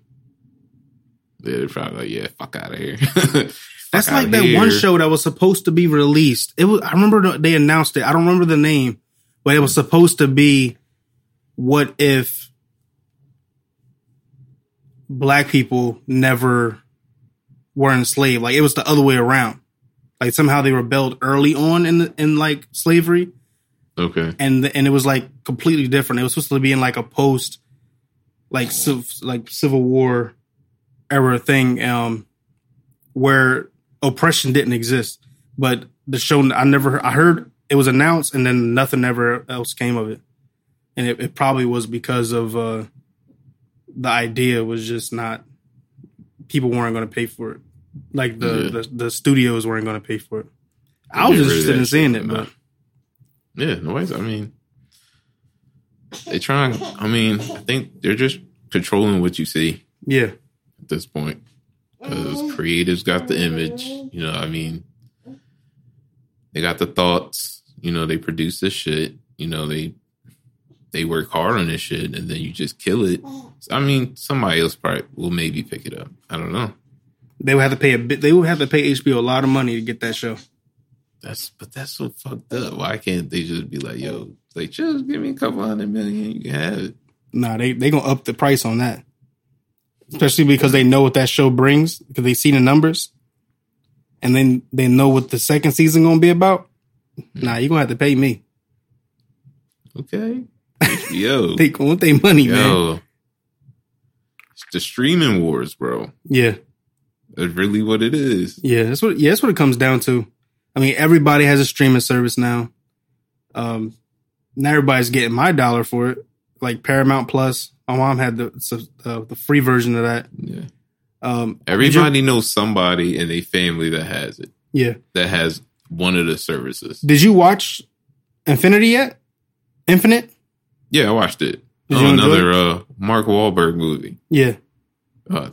Speaker 1: They're probably like, yeah, fuck out of here.
Speaker 2: That's like that
Speaker 1: here.
Speaker 2: one show that was supposed to be released. It was. I remember they announced it. I don't remember the name, but it was hmm. supposed to be. What if black people never were enslaved? Like it was the other way around. Like somehow they rebelled early on in the, in like slavery,
Speaker 1: Okay,
Speaker 2: and and it was like completely different. It was supposed to be in like a post, like civ- like Civil War era thing, um, where oppression didn't exist. But the show, I never, I heard it was announced and then nothing ever else came of it. And it, it probably was because of uh, the idea was just not people weren't going to pay for it. Like the,
Speaker 1: Yeah.
Speaker 2: the the studios weren't going to pay for it. I was interested in seeing it, but
Speaker 1: Yeah, nobody's. I mean, they trying. I mean, I think they're just controlling what you see
Speaker 2: yeah,
Speaker 1: at this point. Because mm-hmm. creatives got the image, you know. I mean, they got the thoughts. You know, they produce this shit. You know, they they work hard on this shit, and then you just kill it. I mean, somebody else probably will maybe pick it up. I don't know.
Speaker 2: they would have to pay a bit. They would have to pay HBO a lot of money to get that show.
Speaker 1: That's but that's so fucked up. Why can't they just be like, yo, like just give me a couple hundred million, you can have it.
Speaker 2: Nah, they they gonna up the price on that, especially because they know what that show brings because they see the numbers, and then they know what the second season gonna be about. Mm-hmm. Nah, you gonna have to pay me.
Speaker 1: Okay. Yo.
Speaker 2: They want their money, man.
Speaker 1: It's the streaming wars, bro.
Speaker 2: Yeah,
Speaker 1: That's really what it is.
Speaker 2: yeah. That's what. Yeah, that's what it comes down to. I mean, everybody has a streaming service now. Um, not everybody's getting my dollar for it. Like Paramount Plus, my mom had the uh, the free version of that.
Speaker 1: Yeah.
Speaker 2: Um,
Speaker 1: Everybody knows somebody in a family that has it,
Speaker 2: yeah.
Speaker 1: that has one of the services.
Speaker 2: Did you watch Infinity yet? Infinite?
Speaker 1: Yeah, I watched it.
Speaker 2: Did
Speaker 1: Oh,
Speaker 2: you
Speaker 1: another uh, Mark Wahlberg movie.
Speaker 2: Yeah.
Speaker 1: Oh,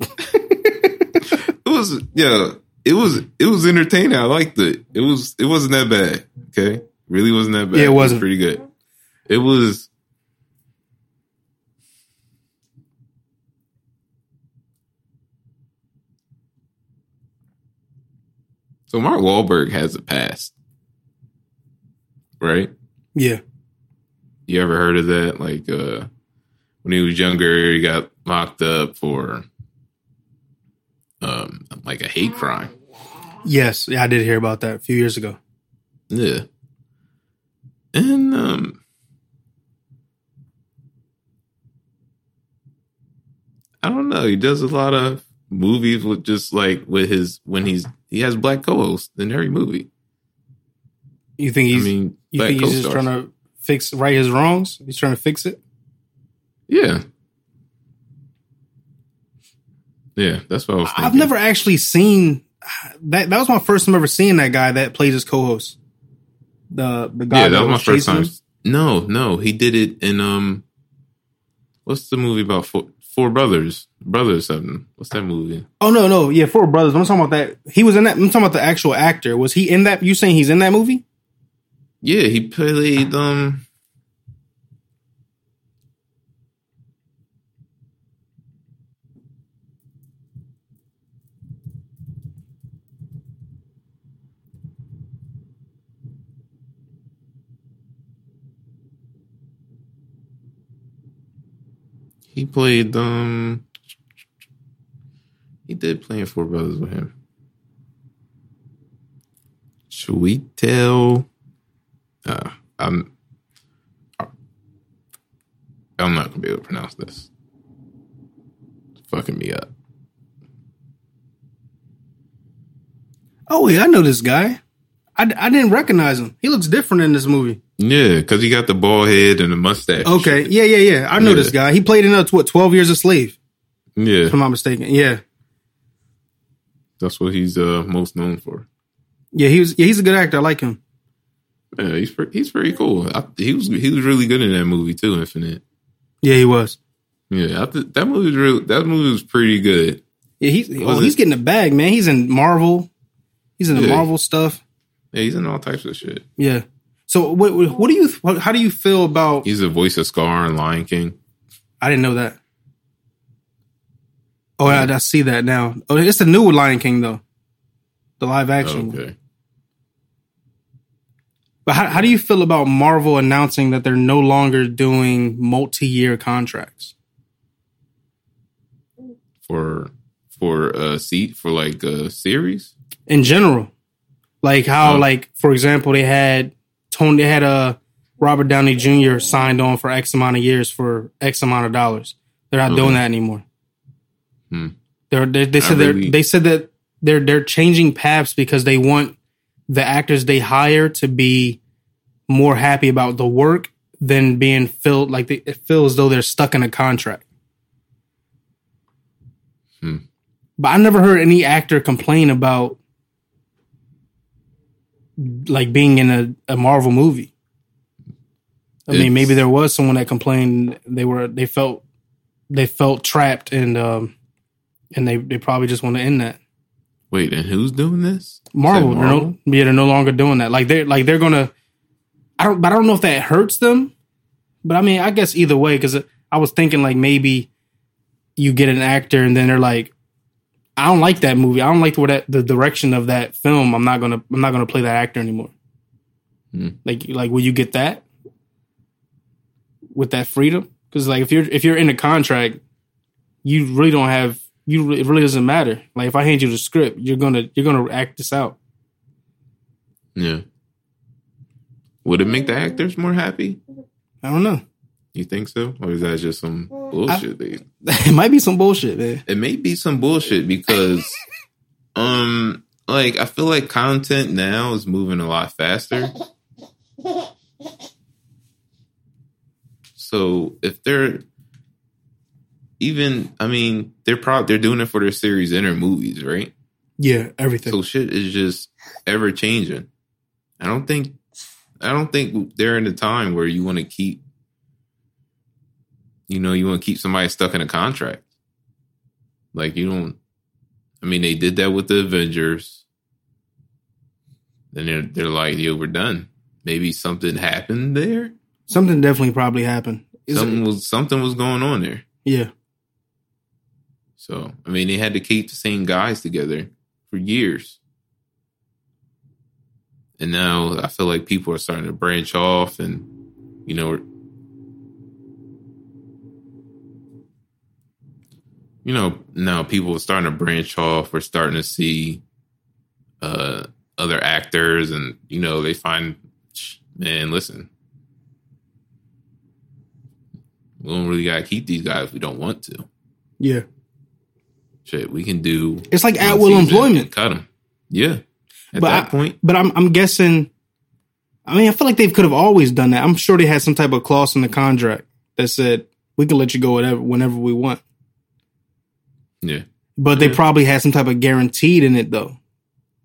Speaker 1: it was yeah, it was it was entertaining. I liked it. It was it wasn't that bad. Okay, really wasn't that bad.
Speaker 2: Yeah, it wasn't.
Speaker 1: was pretty good. It was. So Mark Wahlberg has a past, right?
Speaker 2: Yeah.
Speaker 1: You ever heard of that? Like uh when he was younger, he got locked up for um like a hate crime.
Speaker 2: Yes. Yeah, I did hear about that a few years ago.
Speaker 1: Yeah. And um I don't know, he does a lot of movies with just like with his when he's he has black co-hosts in every movie.
Speaker 2: You think he's
Speaker 1: I mean,
Speaker 2: you think he's just
Speaker 1: co-stars.
Speaker 2: trying to fix right his wrongs? He's trying to fix it?
Speaker 1: Yeah. Yeah, that's what I was thinking.
Speaker 2: I've never actually seen that that was my first time ever seeing that guy that plays his co-host. The the guy
Speaker 1: Yeah, that was my first time.
Speaker 2: him.
Speaker 1: No, no, he did it in um, what's the movie about four, four brothers, brothers something? What's that movie?
Speaker 2: Oh no, no, yeah, Four Brothers. I'm talking about that. He was in that. I'm talking about the actual actor. Was he in that? You saying he's in that movie?
Speaker 1: Yeah, he played um. He played um. He did play in Four Brothers with him. Should we tell? Uh, I'm. I'm not gonna be able to pronounce this. It's fucking me up.
Speaker 2: Oh yeah, I know this guy. I, I didn't recognize him. He looks different in this movie.
Speaker 1: Yeah, because he got the bald head and the mustache.
Speaker 2: Okay, yeah, yeah, yeah. I know
Speaker 1: Yeah.
Speaker 2: this guy. He played in uh, what Twelve Years a Slave,
Speaker 1: Yeah,
Speaker 2: if I'm not mistaken. Yeah,
Speaker 1: that's what he's uh most known for.
Speaker 2: yeah. He was. Yeah, he's a good actor. I like him.
Speaker 1: Yeah, he's pre- he's pretty cool. I, he was he was really good in that movie too. Infinite.
Speaker 2: Yeah, he was.
Speaker 1: Yeah, I th- that movie was real. That movie was pretty good.
Speaker 2: Yeah, he's.
Speaker 1: Was
Speaker 2: Oh, he's getting a bag, man. He's in Marvel. He's in the
Speaker 1: Yeah.
Speaker 2: Marvel stuff.
Speaker 1: Yeah, he's in all types of shit.
Speaker 2: Yeah. So what? What do you? What, how do you feel about?
Speaker 1: He's the voice of Scar and Lion King.
Speaker 2: I didn't know that. Oh, I, I see that now. Oh, it's the new Lion King though, the live action.
Speaker 1: Okay.
Speaker 2: But how, how do you feel about Marvel announcing that they're no longer doing multi-year contracts?
Speaker 1: For for a seat for like a series.
Speaker 2: in general. Like how,
Speaker 1: Oh.
Speaker 2: like for example, they had Tony, they had uh, Robert Downey Jr. signed on for X amount of years for X amount of dollars. They're not
Speaker 1: Okay.
Speaker 2: doing that anymore.
Speaker 1: Hmm.
Speaker 2: They're, they they said they're
Speaker 1: really-
Speaker 2: they said that they're they're changing paths because they want the actors they hire to be more happy about the work than being filled like they it feels as though they're stuck in a contract.
Speaker 1: Hmm.
Speaker 2: But I never heard any actor complain about like being in a, a Marvel movie. I mean, maybe there was someone that complained they were they felt they felt trapped and um and they they probably just want to end that.
Speaker 1: Wait, and who's doing this?
Speaker 2: Marvel, they're no, yeah, they're no longer doing that. Like they're like they're gonna. I don't, but I don't know if that hurts them. But I mean, I guess either way, because I was thinking like maybe you get an actor and then they're like, I don't like that movie. I don't like the, that the direction of that film. I'm not gonna I'm not gonna play that actor anymore.
Speaker 1: Hmm.
Speaker 2: Like like will you get that with that freedom? Because like if you're if you're in a contract, you really don't have you. It really doesn't matter. Like if I hand you the script, you're gonna you're gonna act this out.
Speaker 1: Yeah. Would it make the actors more happy?
Speaker 2: I don't know.
Speaker 1: You think so, or is that just some bullshit? they,
Speaker 2: it might be some bullshit, man.
Speaker 1: it may be some bullshit because, um, like I feel like content now is moving a lot faster. So if they're even, I mean, they're probably they're doing it for their series and their movies, right?
Speaker 2: Yeah, everything.
Speaker 1: So shit is just ever changing. I don't think I don't think they're in a time where you want to keep you know, you want to keep somebody stuck in a contract. Like you don't I mean they did that with the Avengers. Then they're they're like, yo, we're done. Maybe something happened there.
Speaker 2: Something definitely probably happened. Is it-
Speaker 1: something was something was going on there.
Speaker 2: yeah,
Speaker 1: So I mean they had to keep the same guys together for years. And now I feel like people are starting to branch off and you know you know now people are starting to branch off we're starting to see uh other actors and you know they find man listen we don't really gotta keep these guys if we don't want to
Speaker 2: yeah.
Speaker 1: shit we can do
Speaker 2: It's like at will employment.
Speaker 1: cut them yeah at
Speaker 2: But
Speaker 1: that
Speaker 2: I-
Speaker 1: point
Speaker 2: But I'm I'm guessing. I mean, I feel like they could have always done that. I'm sure they had some type of clause in the contract that said we can let you go whatever whenever we want.
Speaker 1: Yeah
Speaker 2: But they
Speaker 1: Yeah.
Speaker 2: probably had some type of guaranteed in it though.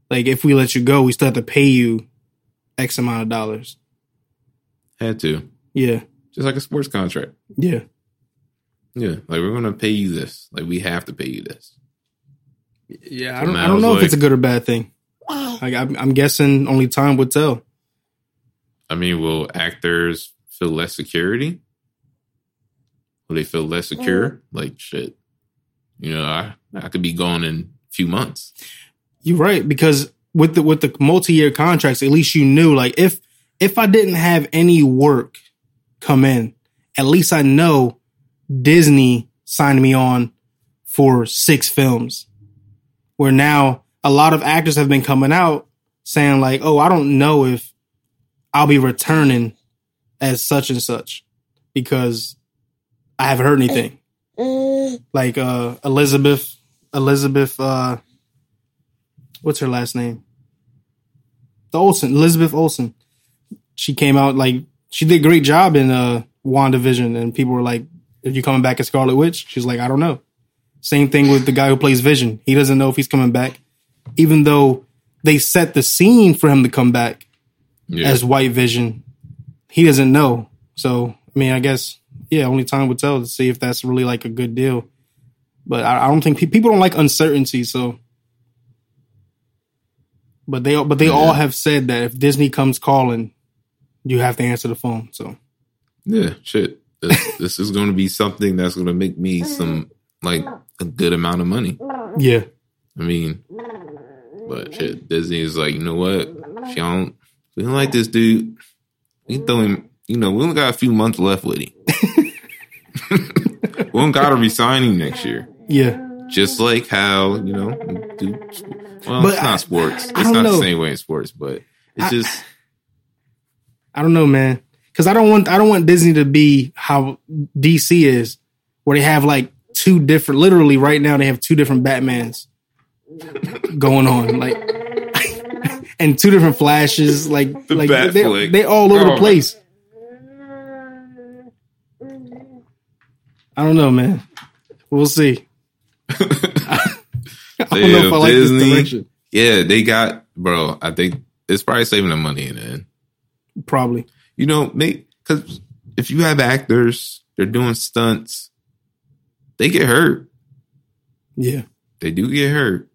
Speaker 2: Like if we let you go, we still have to pay you X amount of dollars.
Speaker 1: had to
Speaker 2: Yeah,
Speaker 1: just like a sports contract
Speaker 2: yeah.
Speaker 1: yeah like we're gonna pay you this like we have to pay you this
Speaker 2: Yeah, I don't, I don't
Speaker 1: it's
Speaker 2: know if it's a good or bad thing. Like I'm, I'm guessing only time would tell.
Speaker 1: I mean, will actors feel less security? Will they feel less secure? Like shit, you know, I I could be gone in a few months.
Speaker 2: You're right because with the with the multi year contracts, at least you knew like if if I didn't have any work come in, at least I know Disney signed me on for six films. Where now a lot of actors have been coming out saying like, "Oh, I don't know if I'll be returning as such and such because I haven't heard anything." Like uh Elizabeth Elizabeth uh what's her last name? The Olsen, Elizabeth Olsen. She came out like she did a great job in uh WandaVision and people were like, Are you coming back as Scarlet Witch? She's like, I don't know. Same thing with the guy who plays Vision. He doesn't know if he's coming back. Even though they set the scene for him to come back
Speaker 1: Yeah,
Speaker 2: as White Vision, he doesn't know. So I mean, I guess yeah, only time would tell to see if that's really like a good deal. But I, I don't think pe- people don't like uncertainty. So, but they but they all have said that if Disney comes calling, you have to answer the phone. So
Speaker 1: yeah, shit. This, this is going to be something that's going to make me some like a good amount of money.
Speaker 2: yeah,
Speaker 1: I mean, but shit, Disney is like, you know what? She don't, we don't like this dude. We throw him. You know, we only got a few months left with him. we don't got to resign him next year.
Speaker 2: yeah,
Speaker 1: just like how you know do well
Speaker 2: But
Speaker 1: it's
Speaker 2: I-
Speaker 1: not sports it's
Speaker 2: don't know.
Speaker 1: the same way in sports but it's
Speaker 2: I-
Speaker 1: just
Speaker 2: I don't know, man, because I don't want I don't want Disney to be how DC is, where they have like two different. Literally, right now they have two different Batmans going on. Like and two different flashes. Like
Speaker 1: The
Speaker 2: like they, they all over
Speaker 1: Oh,
Speaker 2: the place. I don't know, man. We'll see. I don't know if I like this direction.
Speaker 1: Yeah, they got bro. I think it's probably saving them money in the end.
Speaker 2: Probably.
Speaker 1: You know, make because if you have actors, they're doing stunts, they get hurt.
Speaker 2: Yeah.
Speaker 1: They do get hurt.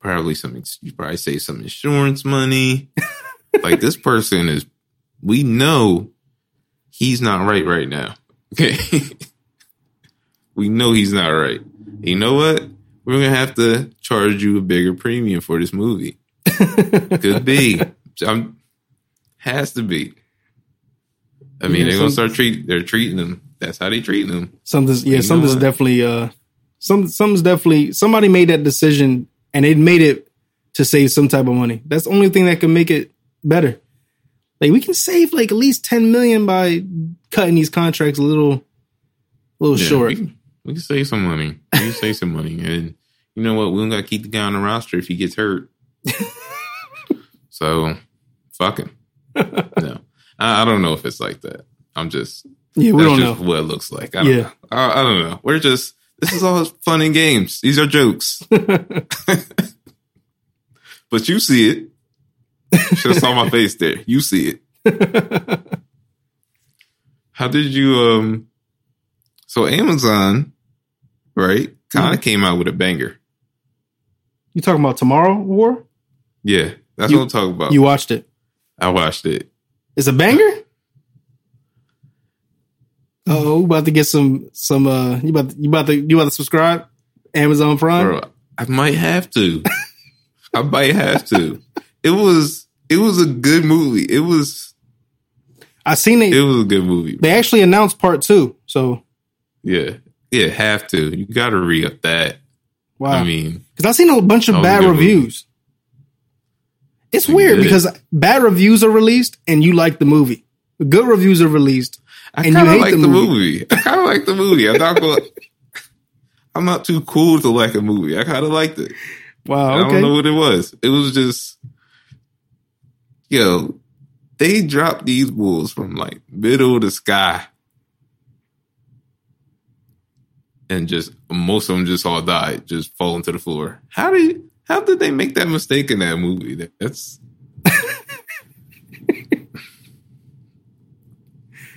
Speaker 1: Probably some. You probably save some insurance money. like this person is. We know he's not right right now. Okay. we know he's not right. You know what? We're gonna have to charge you a bigger premium for this movie. Could be. Um, has to be. I mean,
Speaker 2: Yeah,
Speaker 1: they're gonna start treat. They're treating them. That's how they treating them.
Speaker 2: Something's yeah,
Speaker 1: You
Speaker 2: something's definitely uh some something's definitely somebody made that decision and they made it to save some type of money. That's the only thing that can make it better. Like we can save like at least 10 million by cutting these contracts a little a little
Speaker 1: Yeah,
Speaker 2: short.
Speaker 1: We we can save some money. We can save some money, and you know what? We don't got to keep the guy on the roster if he gets hurt. so, fuck him. No, I, I don't know if it's like that. I'm just
Speaker 2: yeah, we
Speaker 1: that's
Speaker 2: don't
Speaker 1: just
Speaker 2: know.
Speaker 1: what it looks like. I don't
Speaker 2: Yeah.
Speaker 1: know. I, I don't know. We're just this is all fun and games. These are jokes, but you see it. Should have saw my face there. You see it. How did you um so Amazon, right? Kind of came out with a banger.
Speaker 2: You talking about Tomorrow War?
Speaker 1: Yeah, that's
Speaker 2: You-
Speaker 1: what I'm talking about.
Speaker 2: You watched it.
Speaker 1: I watched it.
Speaker 2: It's a banger? Oh, about to get some some uh you about to, you about to you about to subscribe? Amazon Prime?
Speaker 1: Bro, I might have to. I might have to. It was it was a good movie. It was
Speaker 2: I seen it.
Speaker 1: it was a good movie.
Speaker 2: They actually announced part two. So
Speaker 1: Yeah. Yeah, have to. You gotta re up that.
Speaker 2: wow.
Speaker 1: I mean,
Speaker 2: Because I've seen a bunch of
Speaker 1: oh, a
Speaker 2: bad
Speaker 1: good movie.
Speaker 2: reviews. It's weird
Speaker 1: it.
Speaker 2: because bad reviews are released and you like the movie. Good reviews are released.
Speaker 1: I
Speaker 2: And you hate
Speaker 1: like
Speaker 2: the
Speaker 1: the
Speaker 2: movie.
Speaker 1: movie. I kind of like the movie. I'm not going. I'm not too cool to like a movie. I kind of liked it.
Speaker 2: Wow. Okay.
Speaker 1: I don't know what it was. It was just, yo, they dropped these bulls from like middle of the sky, and just most of them just all died, just falling to the floor. How did how did they make that mistake in that movie? That's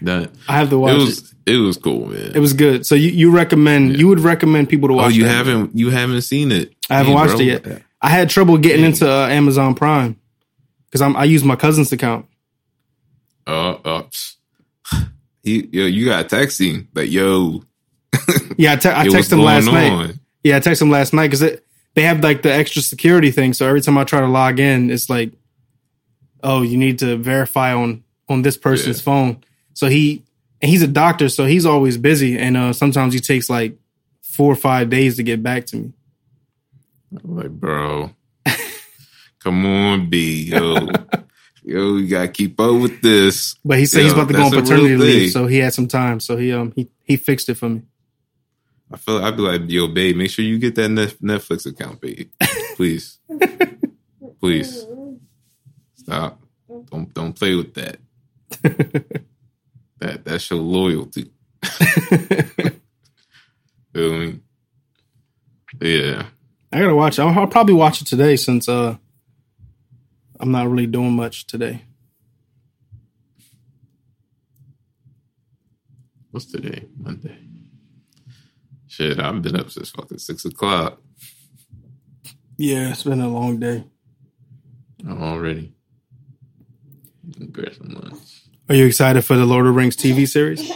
Speaker 1: that.
Speaker 2: I have to watch
Speaker 1: It
Speaker 2: it.
Speaker 1: was it was cool, man.
Speaker 2: It was good. So you, you recommend you would recommend people to watch
Speaker 1: oh, you
Speaker 2: that.
Speaker 1: haven't you haven't seen it?
Speaker 2: I haven't watched
Speaker 1: bro.
Speaker 2: it yet. I had trouble getting into uh, Amazon Prime because I'm I use my cousin's account.
Speaker 1: Uh, uh, he, yo, you got texting like, yo,
Speaker 2: Yeah, I, te- I texted him last night. Yeah, I texted him last night because they have like the extra security thing. So every time I try to log in, it's like, oh, you need to verify on on this person's
Speaker 1: Yeah.
Speaker 2: phone. So he and he's a doctor, so he's always busy, and uh, sometimes he takes like four or five days to get back to me.
Speaker 1: I'm like, bro, come on, B, yo, yo, you gotta keep up with this.
Speaker 2: But he said he's about to go on
Speaker 1: that's a real
Speaker 2: paternity leave, so he had some time. So he um he he fixed it for me.
Speaker 1: I feel I'd be like, yo, babe, make sure you get that Netflix account, babe, please, please, stop, don't don't play with that. that that show loyalty. Feel me? Yeah.
Speaker 2: I gotta watch. I'll, I'll probably watch it today since uh I'm not really doing much today.
Speaker 1: What's today? Monday. Shit, I've been up since fucking six o'clock
Speaker 2: Yeah, it's been a long day.
Speaker 1: already. Grab some lunch.
Speaker 2: Are you excited for the Lord of the Rings TV series?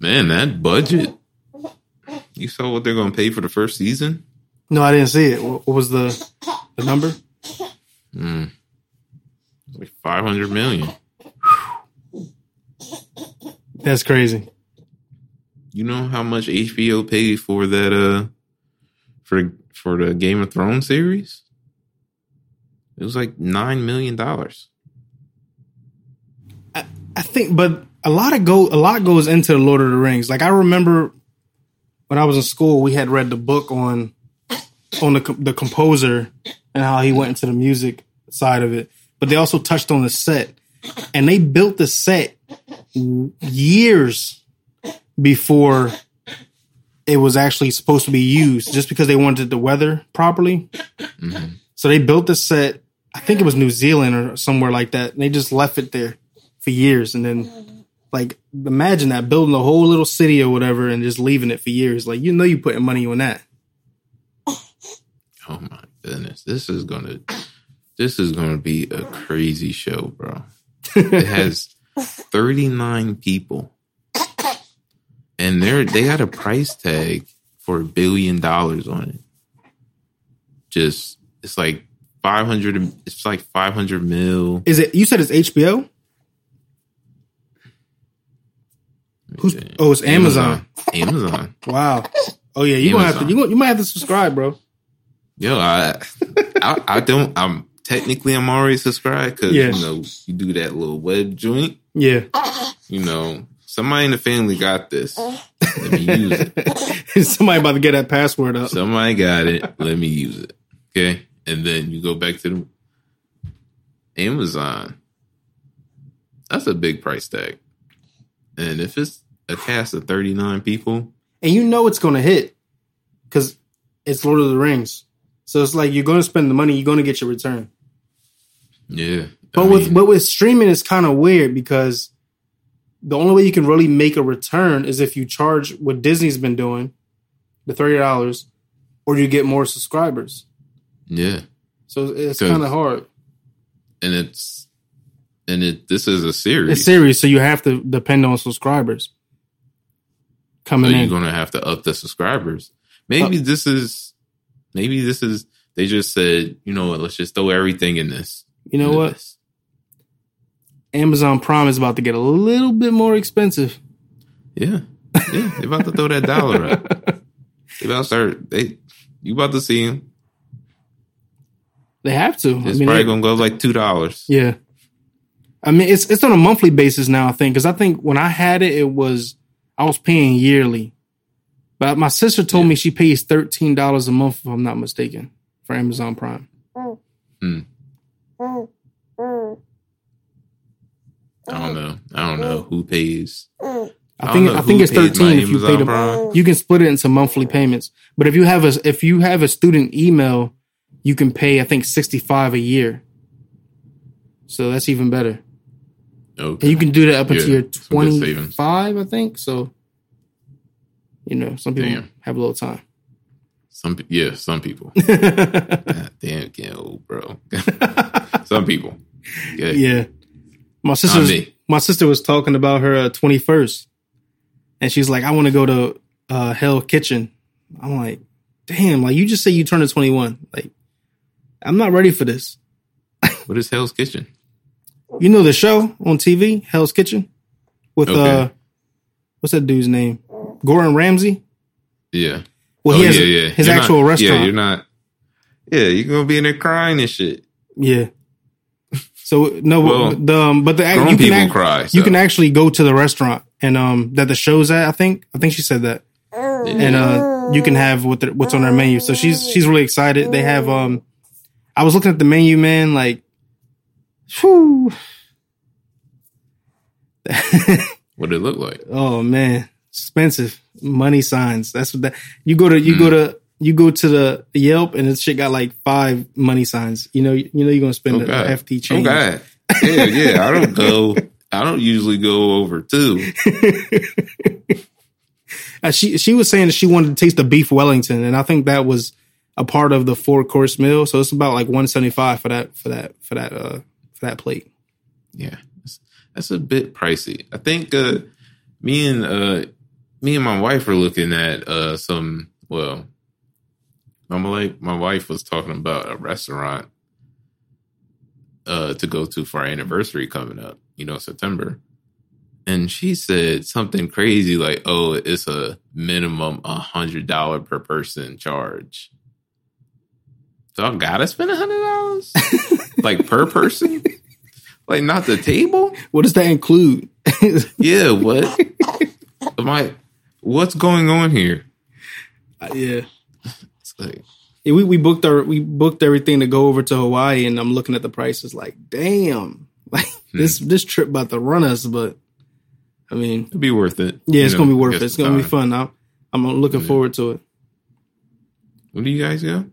Speaker 1: Man, that budget. You saw what they're gonna pay for the first season?
Speaker 2: No, I didn't see it. What, was the the number?
Speaker 1: Mm. Like five hundred million.
Speaker 2: That's crazy.
Speaker 1: You know how much HBO paid for that uh for for the Game of Thrones series? It was like nine million dollars.
Speaker 2: I think, but a lot of go a lot goes into the Lord of the Rings. Like I remember when I was in school, we had read the book on on the the composer and how he went into the music side of it, but they also touched on the set, and they built the set years before it was actually supposed to be used, just because they wanted the weather properly. Mm-hmm. So they built the set. I think it was New Zealand or somewhere like that. And they just left it there for years, and then like imagine that building a whole little city or whatever, and just leaving it for years. Like you know, you're putting money on that.
Speaker 1: Oh my goodness, this is gonna this is gonna be a crazy show, bro. It has 39 people, and they're they got a price tag for a billion dollars on it. Just it's like 500. It's like 500 mil.
Speaker 2: Is it? You said it's HBO. Who's? Oh, it's Amazon.
Speaker 1: Amazon.
Speaker 2: Wow. Oh yeah, you gonna have to. You gonna, you might have to subscribe, bro.
Speaker 1: Yo, I, I, I don't. I'm technically I'm already subscribed because
Speaker 2: Yeah.
Speaker 1: you know you do that little web joint.
Speaker 2: Yeah.
Speaker 1: You know, somebody in the family got this. Let me use it.
Speaker 2: Somebody about to get that password up.
Speaker 1: Somebody got it. Let me use it. Okay, and then you go back to the Amazon. That's a big price tag, and if it's a cast of 39 people,
Speaker 2: and you know it's gonna hit because it's Lord of the Rings. So it's like you're gonna spend the money, you're gonna get your return.
Speaker 1: Yeah. I
Speaker 2: But with
Speaker 1: mean,
Speaker 2: but with streaming, it's kind of weird because the only way you can really make a return is if you charge what Disney's been doing, the thirty dollars, or you get more subscribers.
Speaker 1: yeah,
Speaker 2: So it's kind of hard.
Speaker 1: and it's and it this is a series.
Speaker 2: It's serious, so you have to depend on subscribers
Speaker 1: So
Speaker 2: coming
Speaker 1: you're
Speaker 2: in.
Speaker 1: gonna have to up the subscribers. Maybe uh, this is maybe this is they just said, you know what, let's just throw everything in this.
Speaker 2: You know what? Amazon Prime is about to get a little bit more expensive.
Speaker 1: Yeah. Yeah. They're about to throw that dollar up. They about to start they you about to see them.
Speaker 2: They have to.
Speaker 1: It's
Speaker 2: I mean,
Speaker 1: probably
Speaker 2: they-
Speaker 1: gonna go like two dollars.
Speaker 2: Yeah. I mean, it's it's on a monthly basis now. I think because I think when I had it, it was I was paying yearly, but my sister told me she pays thirteen dollars a month if I'm not mistaken for Amazon Prime. Oh. Hmm. Mm, mm.
Speaker 1: I don't know. I don't know who pays.
Speaker 2: Mm.
Speaker 1: I
Speaker 2: think
Speaker 1: know
Speaker 2: I think it's thirteen if you pay them.
Speaker 1: Prime.
Speaker 2: You can split it into monthly payments, but if you have a if you have a student email, you can pay I think sixty five a year. So that's even better.
Speaker 1: Okay.
Speaker 2: And you can do that up until
Speaker 1: Yeah,
Speaker 2: you're
Speaker 1: some
Speaker 2: twenty five, I think. So, you know, some people
Speaker 1: Damn.
Speaker 2: have a little time.
Speaker 1: Some yeah, some people. God damn getting old, bro. some people. Yeah.
Speaker 2: Yeah. My sister was, my sister was talking about her twenty first, and she's like, "I want to go to uh, Hell Kitchen." I'm like, "Damn! Like you just say you turned to twenty one. Like I'm not ready for this."
Speaker 1: What is Hell's Kitchen?
Speaker 2: You know the show on TV, Hell's Kitchen, with
Speaker 1: Okay.
Speaker 2: uh, what's that dude's name? Gordon Ramsay.
Speaker 1: Yeah.
Speaker 2: Well,
Speaker 1: Oh,
Speaker 2: he has
Speaker 1: yeah, yeah.
Speaker 2: his
Speaker 1: You're
Speaker 2: actual
Speaker 1: not-
Speaker 2: restaurant.
Speaker 1: Yeah, you're not. Yeah, you're gonna be in there crying and shit.
Speaker 2: Yeah. So no,
Speaker 1: Well,
Speaker 2: the um, but the you can
Speaker 1: people
Speaker 2: act-
Speaker 1: cry.
Speaker 2: you can actually go to the restaurant and um that the show's at. I think I think she said that, and uh you can have what the, what's on their menu. So she's she's really excited. They have um, I was looking at the menu, man. Like, whew.
Speaker 1: what it look like.
Speaker 2: oh man, expensive money signs. That's what that you go to. You go to. You go to the Yelp and this shit got like five money signs. You know, you know you're gonna spend
Speaker 1: Oh
Speaker 2: the
Speaker 1: God.
Speaker 2: FT
Speaker 1: Oh
Speaker 2: change.
Speaker 1: God. Yeah, yeah. I don't go. I don't usually go over two.
Speaker 2: Uh, she she was saying that she wanted to taste the beef Wellington, and I think that was a part of the four course meal. So it's about like one seventy five for that for that for that uh for that plate.
Speaker 1: Yeah, that's, that's a bit pricey. I think uh, me and uh, me and my wife were looking at uh, some. Well, I'm like my wife was talking about a restaurant uh, to go to for our anniversary coming up. You know, September. And she said something crazy like, "Oh, it's a minimum a hundred dollar per person charge." So I gotta spend a hundred dollars, like per person, like not the table.
Speaker 2: What does that include?
Speaker 1: Yeah, what? Am I? What's going on here?
Speaker 2: yeah,
Speaker 1: It's like
Speaker 2: Yeah, we, we booked our we booked everything to go over to Hawaii, and I'm looking at the prices like, damn, like
Speaker 1: Hmm.
Speaker 2: this this trip about to run us. But I mean,
Speaker 1: It'll be worth it.
Speaker 2: yeah, it's
Speaker 1: You
Speaker 2: gonna be worth it. It's gonna be
Speaker 1: time.
Speaker 2: fun. Now I'm looking
Speaker 1: Yeah.
Speaker 2: forward to it.
Speaker 1: When do you guys go?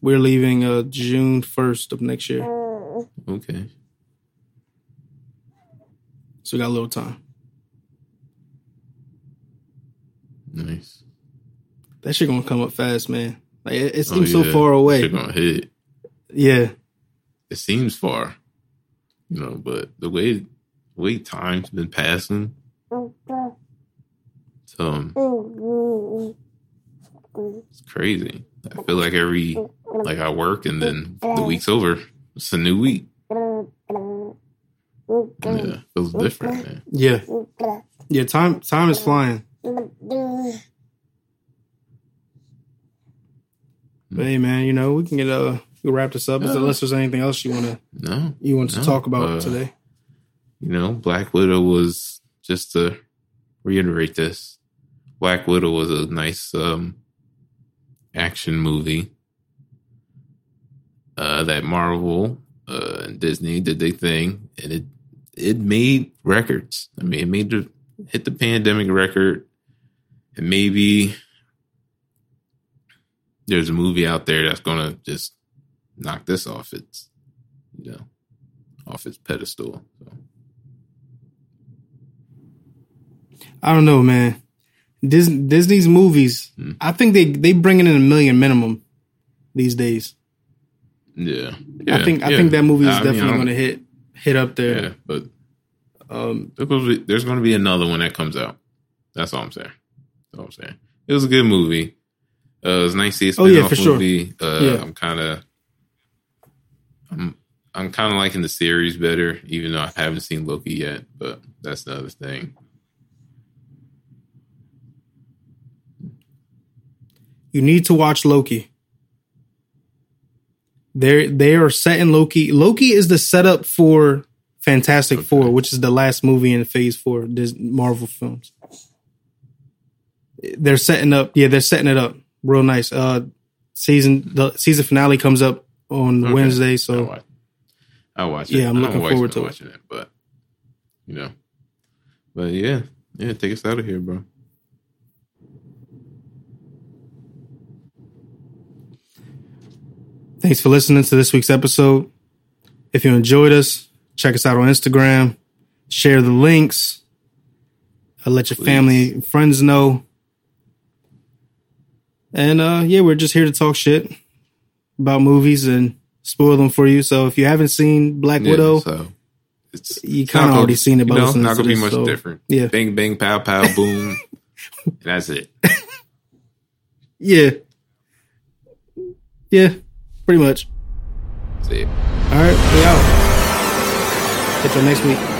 Speaker 2: We're leaving uh June first of next year,
Speaker 1: Okay.
Speaker 2: so we got a little time.
Speaker 1: Nice.
Speaker 2: That shit gonna come up fast, man. Like it, it
Speaker 1: Oh,
Speaker 2: seems so far away.
Speaker 1: Shit gonna hit.
Speaker 2: Yeah,
Speaker 1: It seems far, you know, but the way the way time's been passing, um, it's crazy. I feel like every like I work and then the week's over. It's a new week. Yeah, feels different, man.
Speaker 2: yeah, yeah. Time time is flying. But hey, man, you know we can get uh we'll wrap this up unless there's anything else you wanna
Speaker 1: No,
Speaker 2: you want to talk about
Speaker 1: uh,
Speaker 2: today.
Speaker 1: you know, Black Widow was just to reiterate this. Black Widow was a nice um action movie. Uh that Marvel uh and Disney did their thing and it it made records. I mean it made the hit the pandemic record maybe there's a movie out there that's gonna just knock this off its you know off its pedestal. So.
Speaker 2: I don't know, man. Disney, Disney's movies,
Speaker 1: Hmm.
Speaker 2: I think they they bring in a million minimum these days.
Speaker 1: Yeah,
Speaker 2: I think I think that movie is
Speaker 1: I
Speaker 2: definitely going to hit hit up there.
Speaker 1: Yeah, but
Speaker 2: Um,
Speaker 1: there's there's gonna be another one that comes out. That's all I'm saying. That's all I'm saying. It was a good movie. Uh, it was nice to see a
Speaker 2: Oh, yeah,
Speaker 1: spin-off
Speaker 2: for sure.
Speaker 1: movie. Uh,
Speaker 2: Yeah.
Speaker 1: I'm kind of, I'm, I'm kind of liking the series better, even though I haven't seen Loki yet. But that's another thing.
Speaker 2: you need to watch Loki. They they are setting Loki. Loki is the setup for Fantastic
Speaker 1: Okay.
Speaker 2: Four, which is the last movie in Phase Four of Marvel films. They're setting up. Yeah, they're setting it up real nice. Uh, season the season finale comes up on
Speaker 1: Okay.
Speaker 2: Wednesday,
Speaker 1: I'll
Speaker 2: so
Speaker 1: watch, I'll watch it.
Speaker 2: Yeah, I'm looking forward to
Speaker 1: watching it. But you know, but yeah, yeah, take us out of here, bro.
Speaker 2: Thanks for listening to this week's episode. If you enjoyed us, check us out on Instagram, share the links, uh, let your
Speaker 1: Please.
Speaker 2: family and friends know. And uh yeah, we're just here to talk shit about movies and spoil them for you. So if you haven't seen Black
Speaker 1: Yeah,
Speaker 2: Widow,
Speaker 1: so it's
Speaker 2: you kind of already seen it by
Speaker 1: you know,
Speaker 2: listening
Speaker 1: not gonna be
Speaker 2: this,
Speaker 1: much
Speaker 2: so,
Speaker 1: different.
Speaker 2: Yeah.
Speaker 1: Bang bang pow pow boom. and that's it.
Speaker 2: Yeah. Yeah, pretty much.
Speaker 1: See. it.
Speaker 2: All right, we out. Catch you next week.